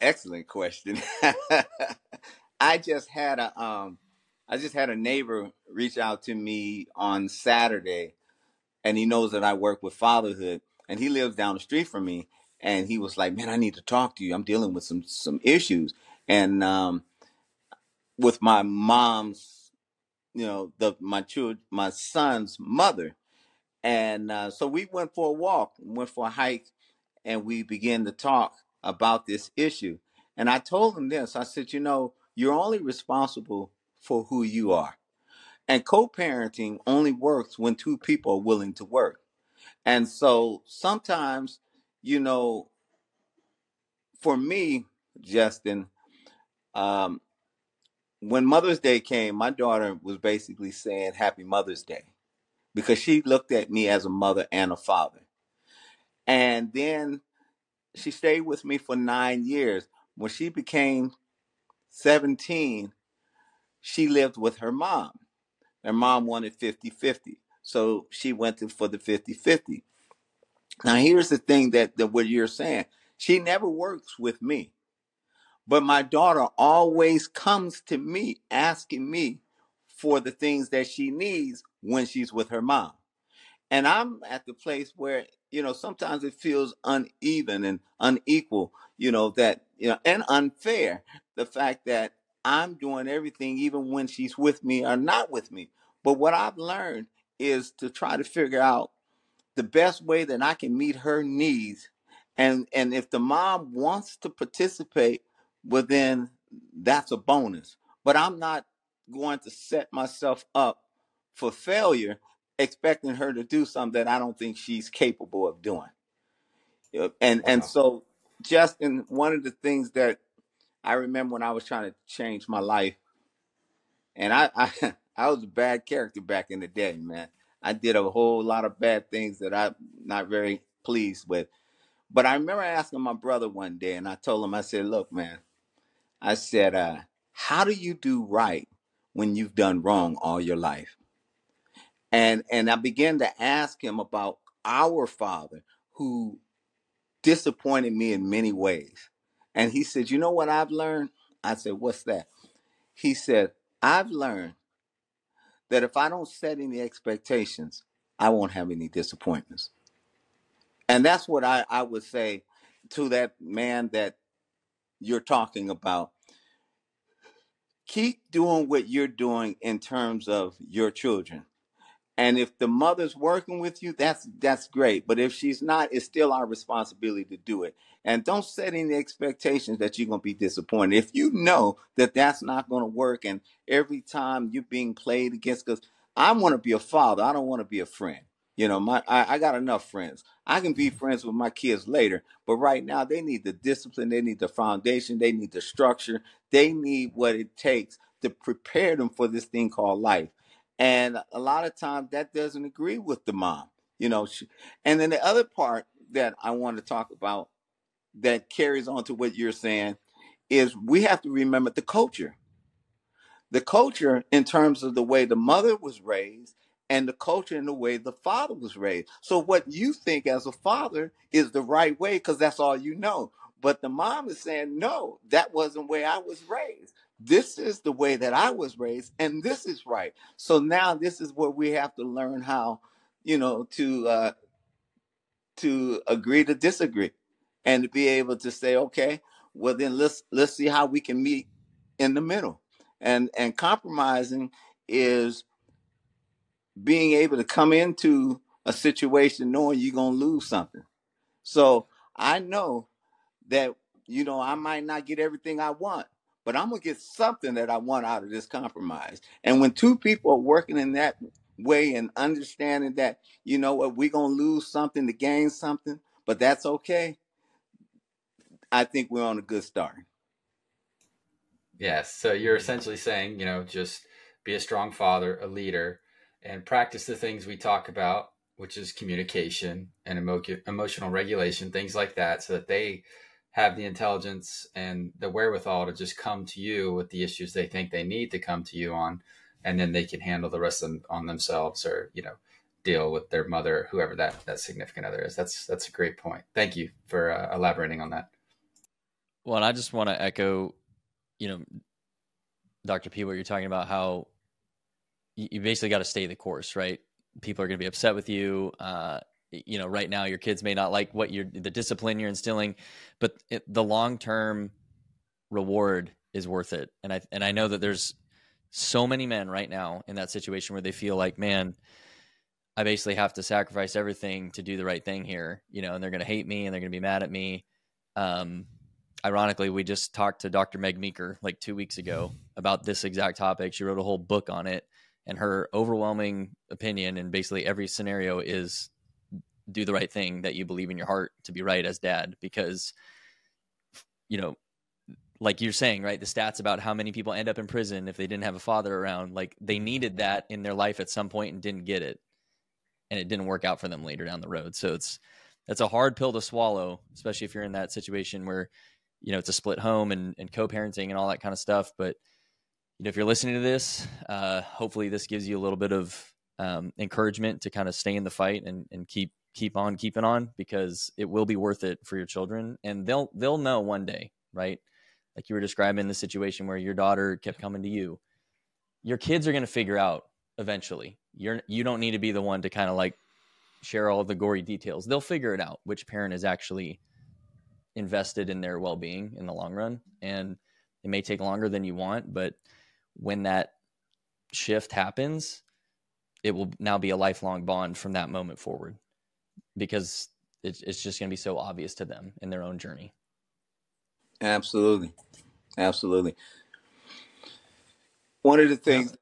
Excellent question. I just had a um I just had a neighbor reach out to me on Saturday and he knows that I work with fatherhood and he lives down the street from me and he was like, "Man, I need to talk to you. I'm dealing with some some issues." And um with my mom's you know, the my child, my son's mother. And uh, so we went for a walk, went for a hike, and we began to talk about this issue. And I told him this. I said, you know, you're only responsible for who you are. And co parenting only works when two people are willing to work. And so sometimes, you know, for me, Justin, um, when Mother's Day came, my daughter was basically saying Happy Mother's Day because she looked at me as a mother and a father. And then she stayed with me for nine years. When she became 17, she lived with her mom. Her mom wanted 50 50. So she went for the 50 50. Now, here's the thing that, that what you're saying she never works with me. But my daughter always comes to me asking me for the things that she needs when she's with her mom. And I'm at the place where, you know, sometimes it feels uneven and unequal, you know, that, you know, and unfair. The fact that I'm doing everything even when she's with me or not with me. But what I've learned is to try to figure out the best way that I can meet her needs. And and if the mom wants to participate, well then that's a bonus. But I'm not going to set myself up for failure expecting her to do something that I don't think she's capable of doing. Uh, and and so Justin, one of the things that I remember when I was trying to change my life, and I, I I was a bad character back in the day, man. I did a whole lot of bad things that I'm not very pleased with. But I remember asking my brother one day, and I told him, I said, "Look, man," I said, uh, "How do you do right when you've done wrong all your life?" And and I began to ask him about our Father who disappointed me in many ways. And he said, You know what I've learned? I said, What's that? He said, I've learned that if I don't set any expectations, I won't have any disappointments. And that's what I, I would say to that man that you're talking about. Keep doing what you're doing in terms of your children. And if the mother's working with you, that's that's great. But if she's not, it's still our responsibility to do it. And don't set any expectations that you're going to be disappointed. If you know that that's not going to work, and every time you're being played against, because I want to be a father, I don't want to be a friend. You know, my I, I got enough friends. I can be mm-hmm. friends with my kids later, but right now they need the discipline, they need the foundation, they need the structure, they need what it takes to prepare them for this thing called life. And a lot of times that doesn't agree with the mom, you know. She, and then the other part that I want to talk about that carries on to what you're saying is we have to remember the culture. The culture in terms of the way the mother was raised and the culture and the way the father was raised. So what you think as a father is the right way because that's all you know. But the mom is saying, no, that wasn't the way I was raised this is the way that I was raised, and this is right. So now this is where we have to learn how, you know, to uh, to agree to disagree, and to be able to say, okay, well then let's let's see how we can meet in the middle. And and compromising is being able to come into a situation knowing you're gonna lose something. So I know that you know I might not get everything I want, but I'm gonna get something that I want out of this compromise. And when two people are working in that way and understanding that you know what we're gonna lose something to gain something, but that's okay. I think we're on a good start. Yes. So you're essentially saying, you know, just be a strong father, a leader, and practice the things we talk about, which is communication and emo- emotional regulation, things like that, so that they have the intelligence and the wherewithal to just come to you with the issues they think they need to come to you on, and then they can handle the rest them on themselves, or you know, deal with their mother, whoever that that significant other is. That's that's a great point. Thank you for uh, elaborating on that. Well, and I just want to echo, you know, Dr. P, what you're talking about, how you basically got to stay the course, right? People are going to be upset with you. Uh, you know, right now your kids may not like what you're, the discipline you're instilling, but it, the long term reward is worth it. And I and I know that there's so many men right now in that situation where they feel like, man, I basically have to sacrifice everything to do the right thing here, you know, and they're going to hate me and they're going to be mad at me. Um, ironically, we just talked to Dr. Meg Meeker like two weeks ago about this exact topic. She wrote a whole book on it and her overwhelming opinion in basically every scenario is do the right thing that you believe in your heart to be right as dad because you know like you're saying right the stats about how many people end up in prison if they didn't have a father around like they needed that in their life at some point and didn't get it. And it didn't work out for them later down the road. So it's that's a hard pill to swallow especially if you're in that situation where you know it's a split home and, and co-parenting and all that kind of stuff. But you know, if you're listening to this, uh, hopefully this gives you a little bit of um, encouragement to kind of stay in the fight and, and keep keep on keeping on because it will be worth it for your children. And they'll they'll know one day right? Like you were describing the situation where your daughter kept coming to you. Your kids are going to figure out eventually. You're you don't need to be the one to kind of like share all the gory details. They'll figure it out which parent is actually invested in their well-being in the long run. And it may take longer than you want but when that shift happens, it will now be a lifelong bond from that moment forward because it's, it's just going to be so obvious to them in their own journey. Absolutely. Absolutely. One of the things,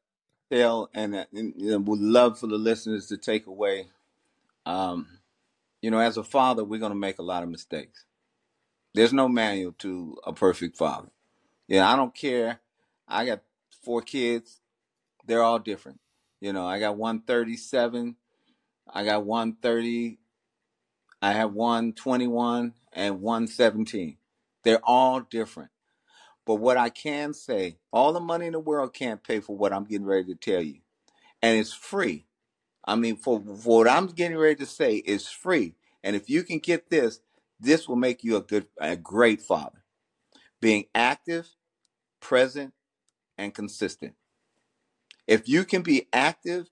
Dale, and, and you know, would love for the listeners to take away, um, you know, as a father, we're going to make a lot of mistakes. There's no manual to a perfect father. Yeah, I don't care. I got four kids. They're all different. You know, I got 137. I got 130. I have 121 and 117. They're all different. But what I can say, all the money in the world can't pay for what I'm getting ready to tell you. And it's free. I mean, for, for what I'm getting ready to say is free. And if you can get this, this will make you a good, a great father. Being active, present, and consistent. If you can be active,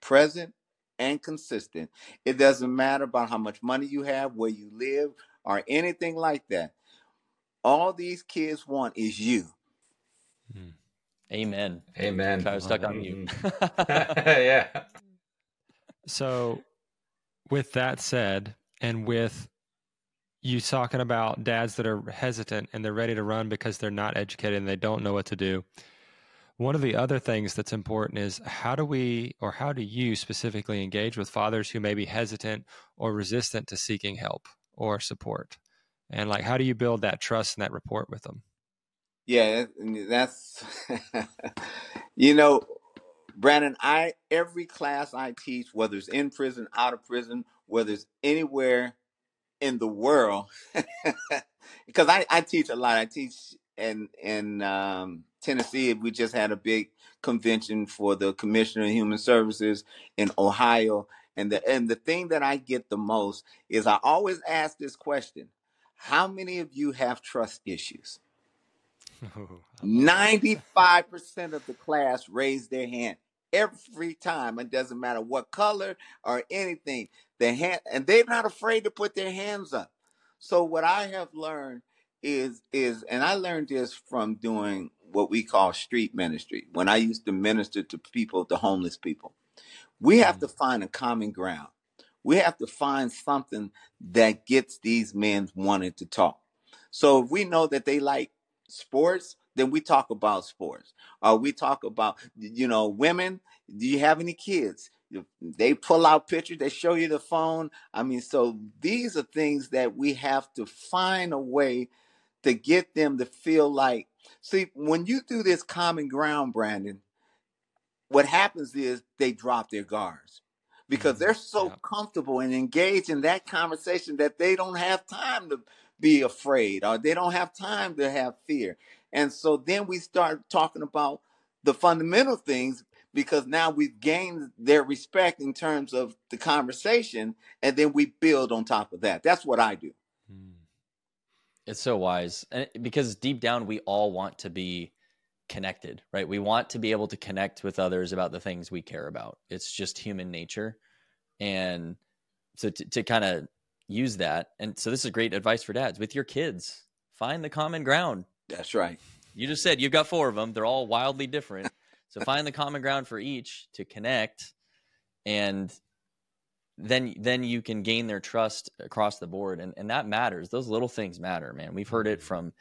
present, and consistent, it doesn't matter about how much money you have, where you live, or anything like that. All these kids want is you. Hmm. Amen. Amen. I was stuck on you. yeah. So, with that said, and with you talking about dads that are hesitant and they're ready to run because they're not educated and they don't know what to do. One of the other things that's important is how do we, or how do you specifically engage with fathers who may be hesitant or resistant to seeking help or support? And like, how do you build that trust and that rapport with them? Yeah, that's, you know, Brandon, I, every class I teach, whether it's in prison, out of prison, whether it's anywhere in the world, because I, I teach a lot. I teach in, in, um, Tennessee, if we just had a big convention for the Commissioner of Human Services in Ohio. And the and the thing that I get the most is I always ask this question: How many of you have trust issues? Ninety-five percent of the class raise their hand every time. It doesn't matter what color or anything. The hand and they're not afraid to put their hands up. So what I have learned is is and I learned this from doing what we call street ministry. When I used to minister to people, the homeless people. We have to mm-hmm. find a common ground. We have to find something that gets these men wanting to talk. So if we know that they like sports, then we talk about sports. Or we talk about, you know, women. Do you have any kids? They pull out pictures, they show you the phone. I mean, so these are things that we have to find a way to get them to feel like. See, when you do this common ground, Brandon, what happens is they drop their guards because mm-hmm. they're so yeah. comfortable and engaged in that conversation that they don't have time to be afraid or they don't have time to have fear. And so then we start talking about the fundamental things because now we've gained their respect in terms of the conversation and then we build on top of that. That's what I do. It's so wise. And because deep down we all want to be connected, right? We want to be able to connect with others about the things we care about. It's just human nature. And so to, to kind of use that. And so this is great advice for dads with your kids. Find the common ground. That's right. You just said you've got four of them. They're all wildly different. so find the common ground for each to connect and then then you can gain their trust across the board and and that matters. Those little things matter, man. We've heard it mm-hmm. from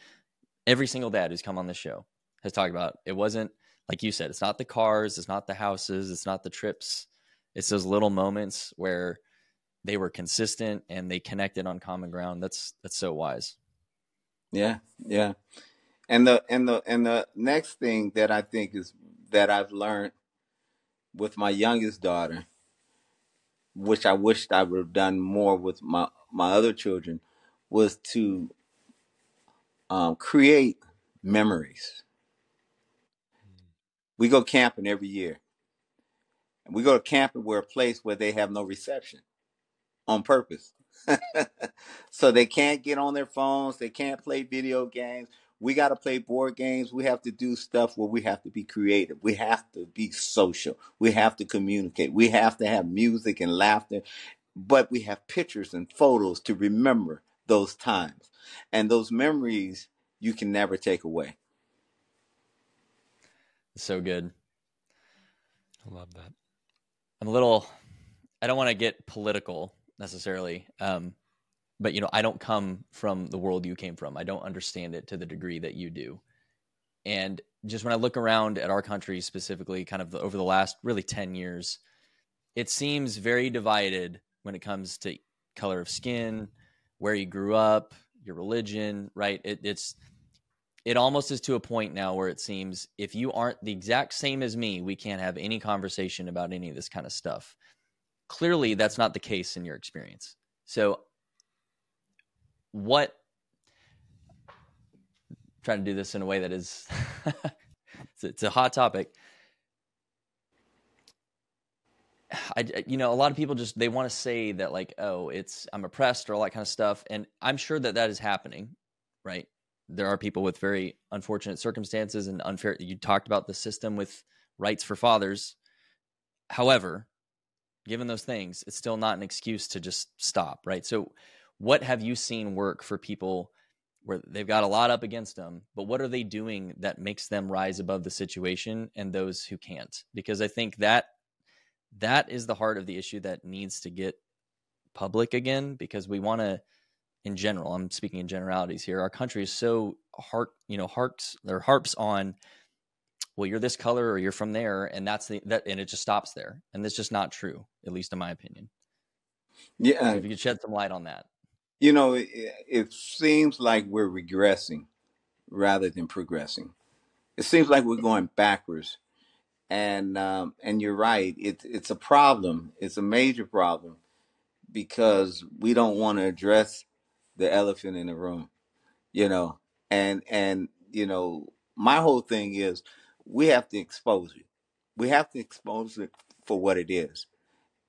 every single dad who's come on the show has talked about. It wasn't like you said, it's not the cars, it's not the houses, it's not the trips. It's those little moments where they were consistent and they connected on common ground. That's that's so wise. Yeah, yeah. And the and the and the next thing that I think is that I've learned with my youngest daughter, which I wished I would have done more with my my other children, was to um, create memories. We go camping every year, and we go to camping where a place where they have no reception on purpose. so they can't get on their phones, they can't play video games. We got to play board games. We have to do stuff where we have to be creative. We have to be social. We have to communicate. We have to have music and laughter. But we have pictures and photos to remember those times. And those memories you can never take away. So good. I love that. I'm a little, I don't want to get political necessarily. Um, but you know, I don't come from the world you came from. I don't understand it to the degree that you do. And just when I look around at our country specifically, kind of the, over the last really 10 years, it seems very divided when it comes to color of skin, where you grew up, your religion, right? It, it's, it almost is to a point now where it seems if you aren't the exact same as me, we can't have any conversation about any of this kind of stuff clearly that's not the case in your experience. So, what? I'm trying to do this in a way that is it's, a hot topic. I, you know, a lot of people just they want to say that like, oh, it's I'm oppressed or all that kind of stuff, and I'm sure that that is happening, right? There are people with very unfortunate circumstances and unfair. You talked about the system with rights for fathers. However, given those things, it's still not an excuse to just stop, right? So, what have you seen work for people where they've got a lot up against them, but what are they doing that makes them rise above the situation and those who can't? Because I think that that is the heart of the issue that needs to get public again because we want to in general i'm speaking in generalities here our country is so hark you know harks or harps on well you're this color or you're from there and that's the that and it just stops there. And that's just not true at least in my opinion. Yeah so uh, if you could shed some light on that you know it, it seems like we're regressing rather than progressing it seems like we're going backwards and um, and you're right it, it's a problem it's a major problem because we don't want to address the elephant in the room you know and and you know my whole thing is we have to expose it. We have to expose it for what it is.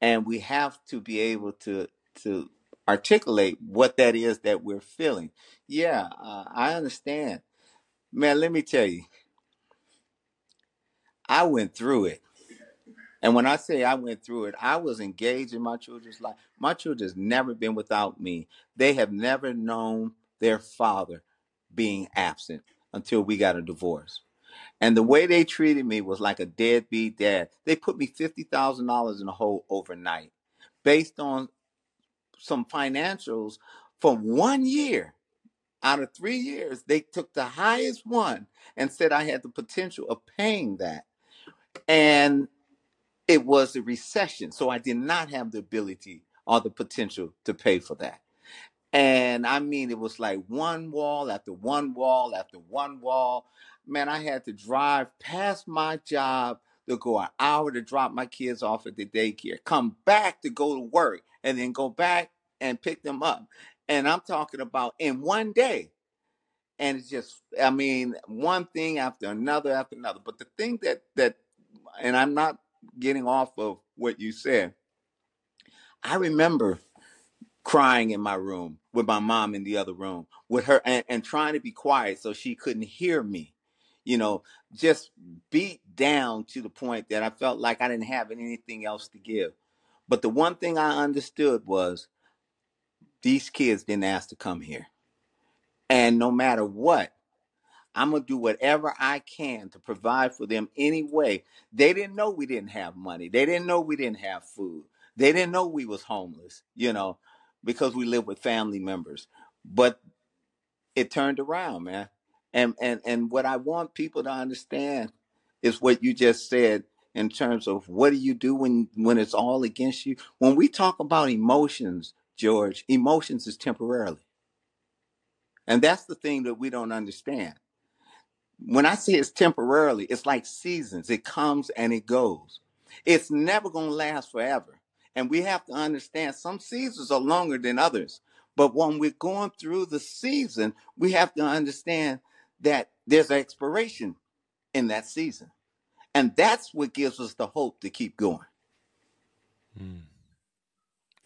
And we have to be able to to articulate what that is that we're feeling. Yeah, uh, I understand. Man, let me tell you. I went through it. And when I say I went through it, I was engaged in my children's life. My children's never been without me. They have never known their father being absent until we got a divorce. And the way they treated me was like a deadbeat dad. They put me $50,000 in a hole overnight based on some financials from one year. Out of three years, they took the highest one and said I had the potential of paying that. And it was a recession. So I did not have the ability or the potential to pay for that. And I mean, it was like one wall after one wall after one wall. Man, I had to drive past my job to go an hour to drop my kids off at the daycare, come back to go to work, and then go back and pick them up. And I'm talking about in one day. And it's just, I mean, one thing after another after another. But the thing that that, and I'm not getting off of what you said. I remember crying in my room with my mom in the other room with her and, and trying to be quiet so she couldn't hear me you know just beat down to the point that i felt like i didn't have anything else to give but the one thing i understood was these kids didn't ask to come here and no matter what i'm going to do whatever i can to provide for them anyway they didn't know we didn't have money they didn't know we didn't have food they didn't know we was homeless you know because we live with family members. But it turned around, man. And and and what I want people to understand is what you just said in terms of what do you do when when it's all against you? When we talk about emotions, George, emotions is temporarily. And that's the thing that we don't understand. When I say it's temporarily, it's like seasons. It comes and it goes. It's never going to last forever. And we have to understand some seasons are longer than others. But when we're going through the season, we have to understand that there's an expiration in that season. And that's what gives us the hope to keep going. Mm.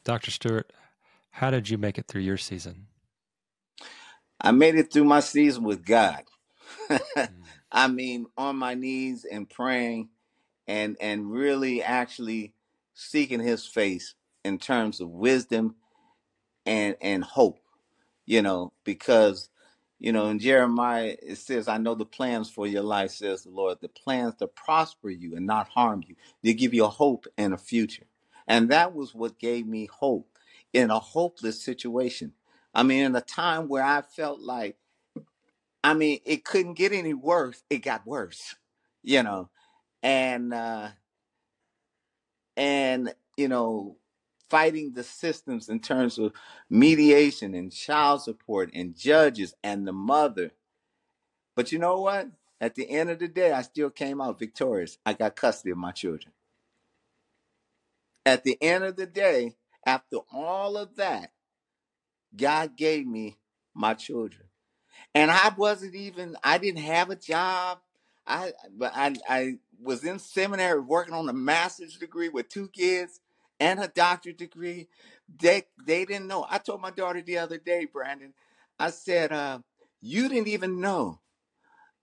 Dr. Stewart, how did you make it through your season? I made it through my season with God. mm. I mean, on my knees and praying and and really actually seeking his face in terms of wisdom and and hope you know because you know in jeremiah it says i know the plans for your life says the lord the plans to prosper you and not harm you they give you a hope and a future and that was what gave me hope in a hopeless situation. I mean in a time where i felt like i mean it couldn't get any worse it got worse you know? And uh and you know fighting the systems in terms of mediation and child support and judges and the mother. But you know what? At the end of the day i still came out victorious. I got custody of my children. At the end of the day after all of that god gave me my children and i wasn't even i didn't have a job i but i i was in seminary working on a master's degree with two kids and a doctorate degree. They they didn't know. I told my daughter the other day, Brandon. I said, uh, "You didn't even know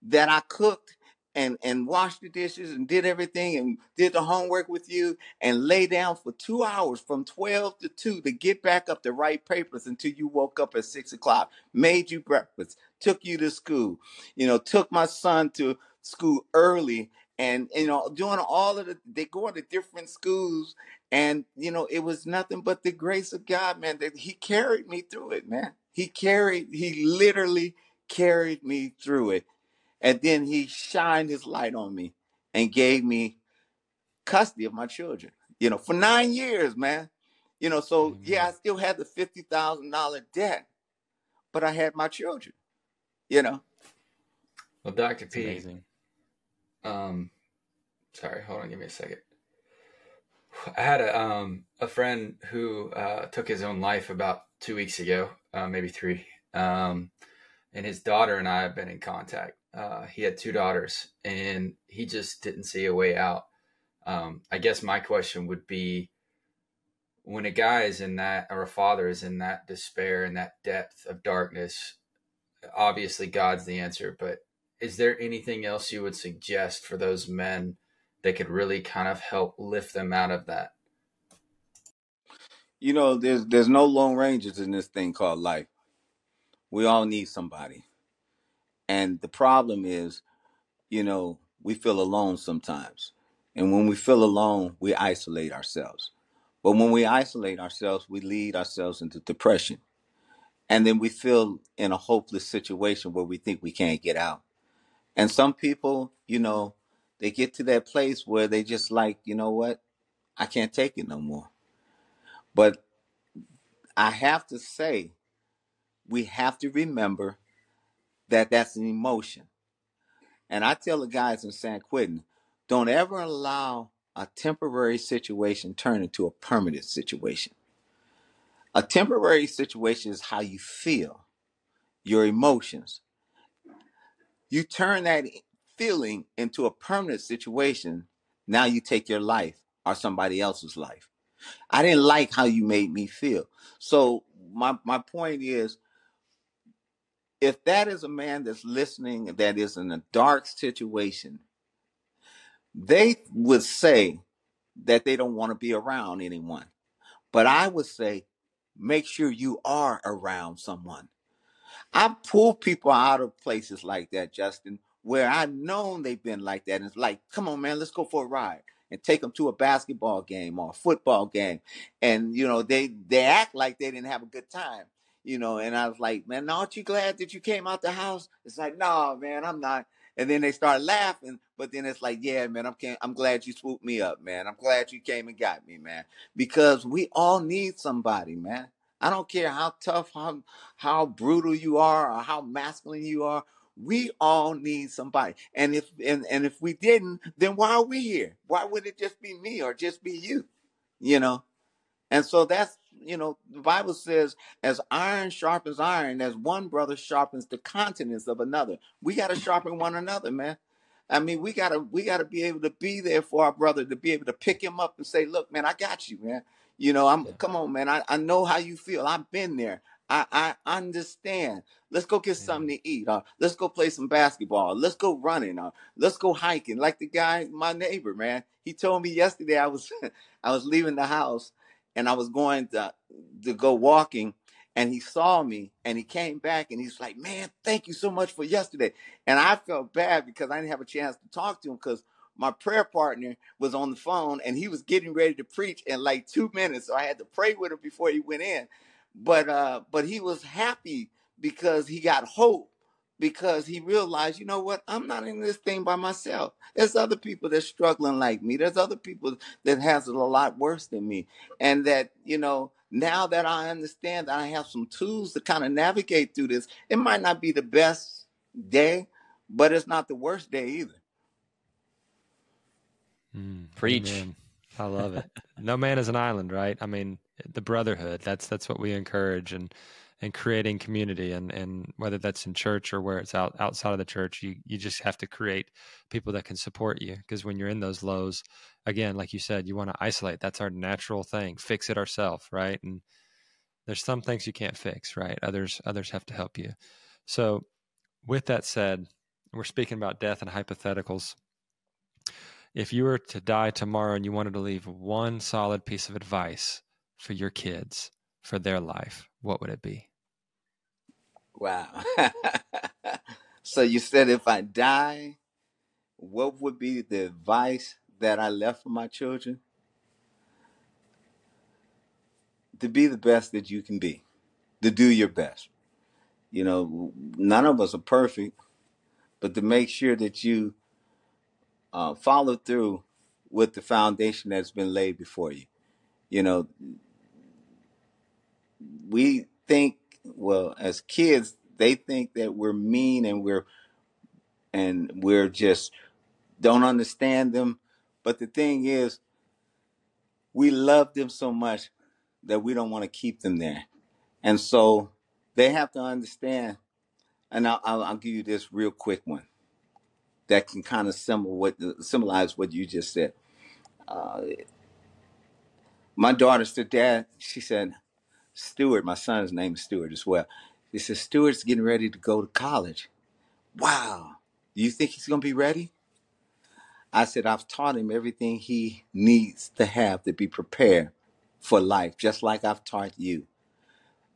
that I cooked and and washed the dishes and did everything and did the homework with you and lay down for two hours from 12 to 2 to get back up to write papers until you woke up at six o'clock made you breakfast took you to school you know took my son to school early and you know doing all of the they go to different schools and you know it was nothing but the grace of god man that he carried me through it man. He carried he literally carried me through it and then he shined his light on me and gave me custody of my children you know for nine years man you know so yeah i still had the $50000 debt but i had my children you know well dr p amazing um, sorry, hold on, give me a second. I had a um a friend who uh, took his own life about two weeks ago, uh, maybe three. Um, and his daughter and I have been in contact. Uh, he had two daughters, and he just didn't see a way out. Um, I guess my question would be, when a guy is in that, or a father is in that despair and that depth of darkness, obviously God's the answer, but is there anything else you would suggest for those men that could really kind of help lift them out of that? You know, there's there's no lone rangers in this thing called life. We all need somebody. And the problem is, you know, we feel alone sometimes. And when we feel alone, we isolate ourselves. But when we isolate ourselves, we lead ourselves into depression. And then we feel in a hopeless situation where we think we can't get out. And some people, you know, they get to that place where they just like, you know what? I can't take it no more. But I have to say, we have to remember that that's an emotion. And I tell the guys in San Quentin, don't ever allow a temporary situation turn into a permanent situation. A temporary situation is how you feel, your emotions. You turn that feeling into a permanent situation. Now you take your life or somebody else's life. I didn't like how you made me feel. So my my point is if that is a man that's listening that is in a dark situation, they would say that they don't want to be around anyone. But I would say make sure you are around someone. I've pulled people out of places like that, Justin, where I've known they've been like that. And it's like, come on, man, let's go for a ride and take them to a basketball game or a football game. And, you know, they, they act like they didn't have a good time, you know, and I was like, man, aren't you glad that you came out the house? It's like, no, man, I'm not. And then they start laughing, but then it's like, yeah, man, I'm I'm glad you swooped me up, man. I'm glad you came and got me, man. Because we all need somebody, man. I don't care how tough, how how brutal you are, or how masculine you are. We all need somebody. And if and, and if we didn't, then why are we here? Why would it just be me or just be you? You know? And so that's you know, the Bible says, as iron sharpens iron, as one brother sharpens the countenance of another. We got to sharpen one another, man. I mean, we gotta we gotta be able to be there for our brother to be able to pick him up and say, "Look, man, I got you, man. You know, I'm come on, man. I, I know how you feel. I've been there. I, I understand. Let's go get something to eat. Uh, let's go play some basketball. Let's go running. Uh, let's go hiking. Like the guy, my neighbor, man. He told me yesterday I was I was leaving the house and I was going to to go walking and he saw me and he came back and he's like, "Man, thank you so much for yesterday." And I felt bad because I didn't have a chance to talk to him because my prayer partner was on the phone and he was getting ready to preach in like two minutes, so I had to pray with him before he went in. But uh, but he was happy because he got hope because he realized, you know what, I'm not in this thing by myself. There's other people that's struggling like me. There's other people that has it a lot worse than me, and that you know now that I understand that I have some tools to kind of navigate through this, it might not be the best day, but it's not the worst day either. Mm, Preach. amen. I love it. no man is an island, right? I mean, the brotherhood. That's that's what we encourage and and creating community and and whether that's in church or where it's out outside of the church, you you just have to create people that can support you because when you're in those lows, again, like you said, you want to isolate. That's our natural thing. Fix it ourselves, right? And there's some things you can't fix, right? Others others have to help you. So, with that said, we're speaking about death and hypotheticals if you were to die tomorrow and you wanted to leave one solid piece of advice for your kids for their life, what would it be? Wow. so you said if I die, what would be the advice that I left for my children? To be the best that you can be, to do your best. You know, none of us are perfect, but to make sure that you uh, follow through with the foundation that's been laid before you. You know, we think, well, as kids, they think that we're mean and we're and we're just don't understand them. But the thing is, we love them so much that we don't want to keep them there, and so they have to understand. And I'll, I'll, I'll give you this real quick one that can kind of symbol what symbolize what you just said. Uh, my daughter said, "Dad," she said, "Stewart, my son's name is Stewart as well." He says, "Stewart's getting ready to go to college." Wow, do you think he's going to be ready? I said, "I've taught him everything he needs to have to be prepared for life, just like I've taught you.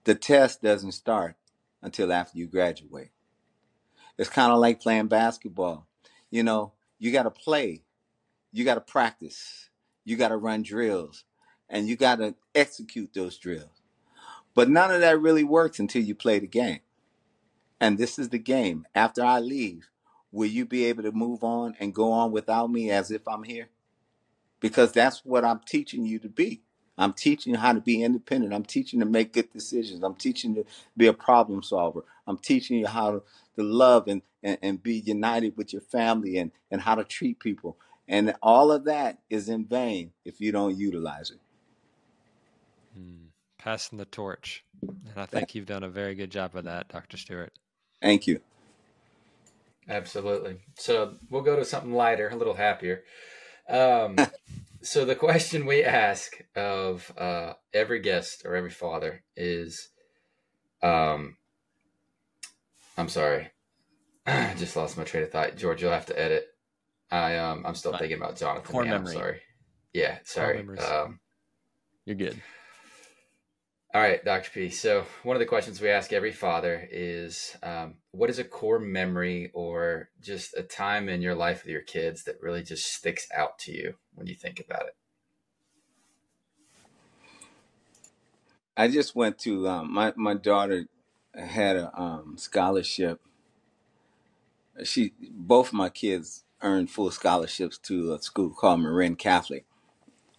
The test doesn't start until after you graduate." It's kind of like playing basketball. You know, you got to play, you got to practice, you got to run drills, and you got to execute those drills. But none of that really works until you play the game. And this is the game. After I leave, will you be able to move on and go on without me as if I'm here? Because that's what I'm teaching you to be. I'm teaching you how to be independent. I'm teaching you to make good decisions. I'm teaching you to be a problem solver. I'm teaching you how to, to love and, and, and be united with your family and, and how to treat people. And all of that is in vain if you don't utilize it. Hmm. Passing the torch. And I think you've done a very good job of that, Dr. Stewart. Thank you. Absolutely. So we'll go to something lighter, a little happier. Um, so the question we ask of uh, every guest or every father is, um, I'm sorry, I just lost my train of thought. George, you'll have to edit. I um, I'm still thinking about Jonathan. Core yeah, memory. I'm sorry. Yeah, sorry. Um, You're good. All right, Dr. P. So, one of the questions we ask every father is um, what is a core memory or just a time in your life with your kids that really just sticks out to you when you think about it? I just went to um, my my daughter had a um, scholarship. She both my kids earned full scholarships to a school called Marin Catholic,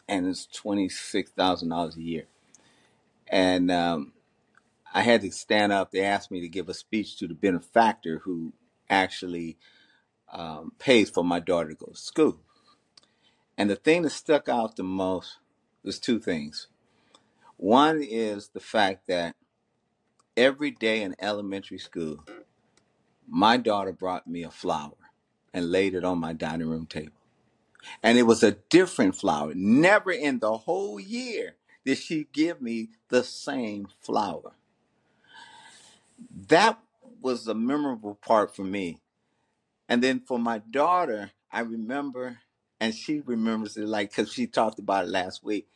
and it's twenty six thousand dollars a year. And um, I had to stand up. They asked me to give a speech to the benefactor who actually um, pays for my daughter to go to school. And the thing that stuck out the most was two things. One is the fact that every day in elementary school, my daughter brought me a flower and laid it on my dining room table. And it was a different flower. Never in the whole year did she give me the same flower. That was a memorable part for me. And then for my daughter, I remember, and she remembers it like because she talked about it last week.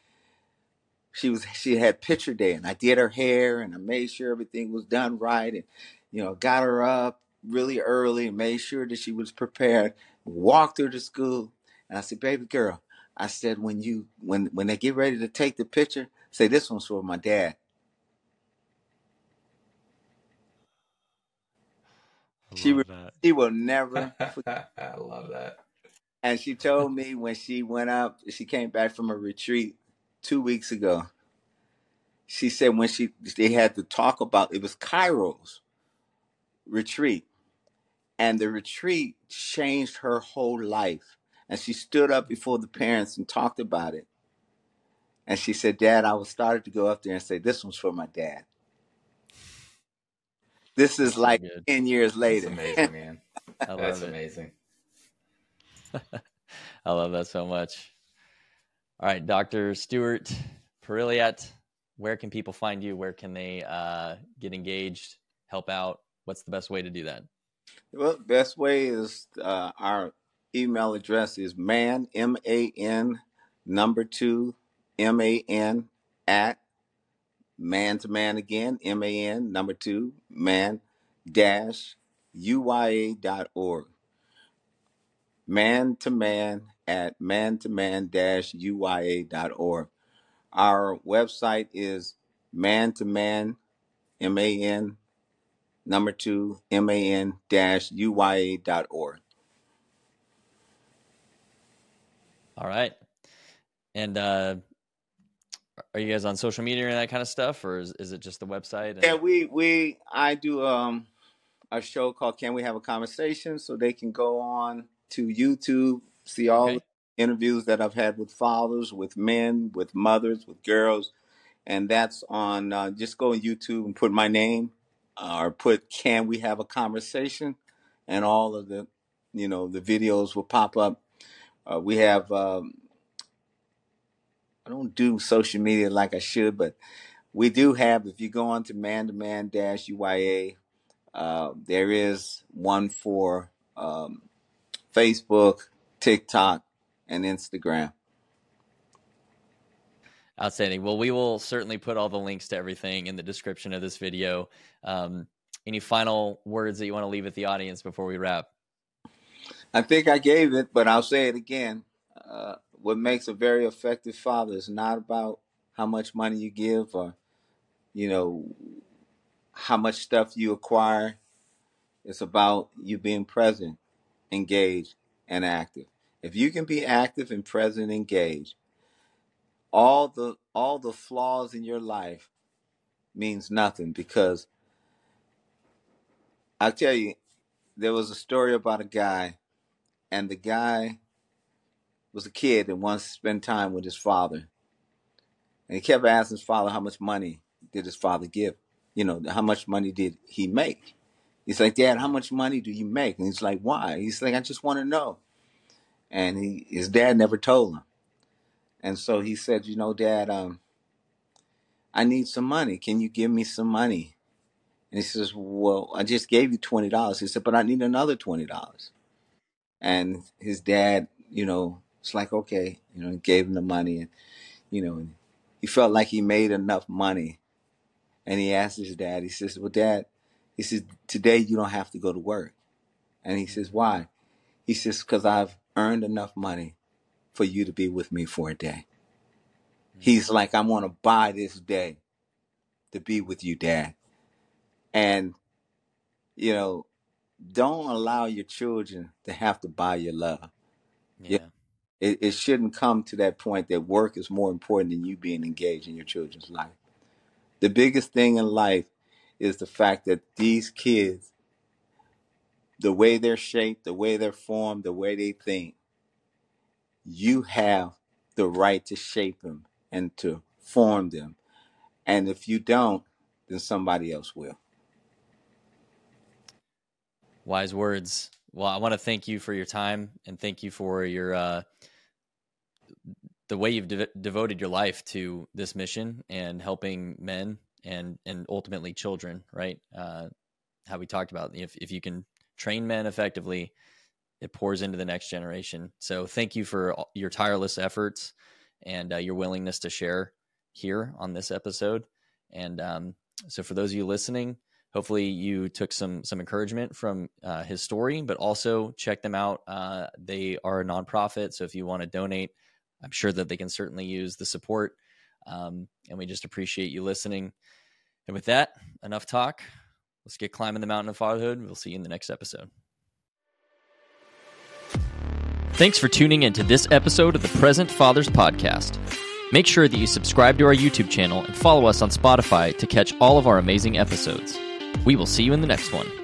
She was she had picture day, and I did her hair, and I made sure everything was done right, and you know got her up really early and made sure that she was prepared. Walked her to school, and I said, "Baby girl," I said, "when you when when they get ready to take the picture, say this one's for my dad." I She love re- that. she will never forget. I love that. And she told me when she went up, she came back from a retreat two weeks ago. She said when she they had to talk about it was Kairos retreat, and the retreat changed her whole life. And she stood up before the parents and talked about it. And she said, "Dad, I was started to go up there and say this one's for my dad. This is like good. ten years That's later." amazing, man. I love That's it. amazing. I love that so much. All right, Dr. Stewart Perrilliat, where can people find you? Where can they uh, get engaged, help out? What's the best way to do that? Well, best way is uh, our email address is man m a n number two m a n at man to man again m a n number two man dash uya dot org man to man at man to man dash uya dot org. Our website is man to man m a n number two m a n dash uya dot org. All right. And uh, are you guys on social media and that kind of stuff, or is, is it just the website? And, Yeah, we we I do um a show called Can We Have a Conversation, so they can go on to YouTube, see all Okay. the interviews that I've had with fathers, with men, with mothers, with girls, and that's on. Uh, just go on YouTube and put my name, uh, or put Can We Have a Conversation, and all of the, you know, the videos will pop up. Uh, we have. Um, I don't do social media like I should, but we do have. If you go on to Man to Man Dash UYA, uh, there is one for um, Facebook, TikTok, and Instagram. Outstanding. Well, we will certainly put all the links to everything in the description of this video. Um, any final words that you want to leave with the audience before we wrap? I think I gave it, but I'll say it again. Uh, what makes a very effective father is not about how much money you give or, you know, how much stuff you acquire. It's about you being present, engaged, and active. If you can be active and present, engaged, all the all the flaws in your life means nothing because I'll tell you, there was a story about a guy, and the guy was a kid and wants to spend time with his father. And he kept asking his father how much money did his father give? You know, how much money did he make? He's like, Dad, how much money do you make? And he's like, Why? He's like, I just want to know. And he his dad never told him. And so he said, You know, Dad, um, I need some money. Can you give me some money? And he says, Well, I just gave you twenty dollars. He said, But I need another twenty dollars. And his dad, you know, it's like, okay, you know, he gave him the money and you know, he felt like he made enough money. And he asked his dad, he says, Well, Dad, he says, Today you don't have to go to work. And he says, Why? He says, Because I've earned enough money for you to be with me for a day. Hmm. He's like, I want to buy this day to be with you, Dad. And, you know, don't allow your children to have to buy your love. Yeah. It, it shouldn't come to that point that work is more important than you being engaged in your children's life. The biggest thing in life is the fact that these kids, the way they're shaped, the way they're formed, the way they think, you have the right to shape them and to form them. And if you don't, then somebody else will. Wise words. Well, I want to thank you for your time and thank you for your uh, the way you've de- devoted your life to this mission and helping men and and ultimately children. Right? Uh, how we talked about if if you can train men effectively, it pours into the next generation. So thank you for your tireless efforts and uh, your willingness to share here on this episode. And um, so for those of you listening hopefully you took some some encouragement from uh, his story but also check them out. Uh, they are a nonprofit so if you want to donate i'm sure that they can certainly use the support. Um, and we just appreciate you listening. And with that enough talk. Let's get climbing the mountain of fatherhood. We'll see you in the next episode. Thanks for tuning in to this episode of the present fathers podcast. Make sure that you subscribe to our youtube channel and follow us on spotify to catch all of our amazing episodes we will see you in the next one.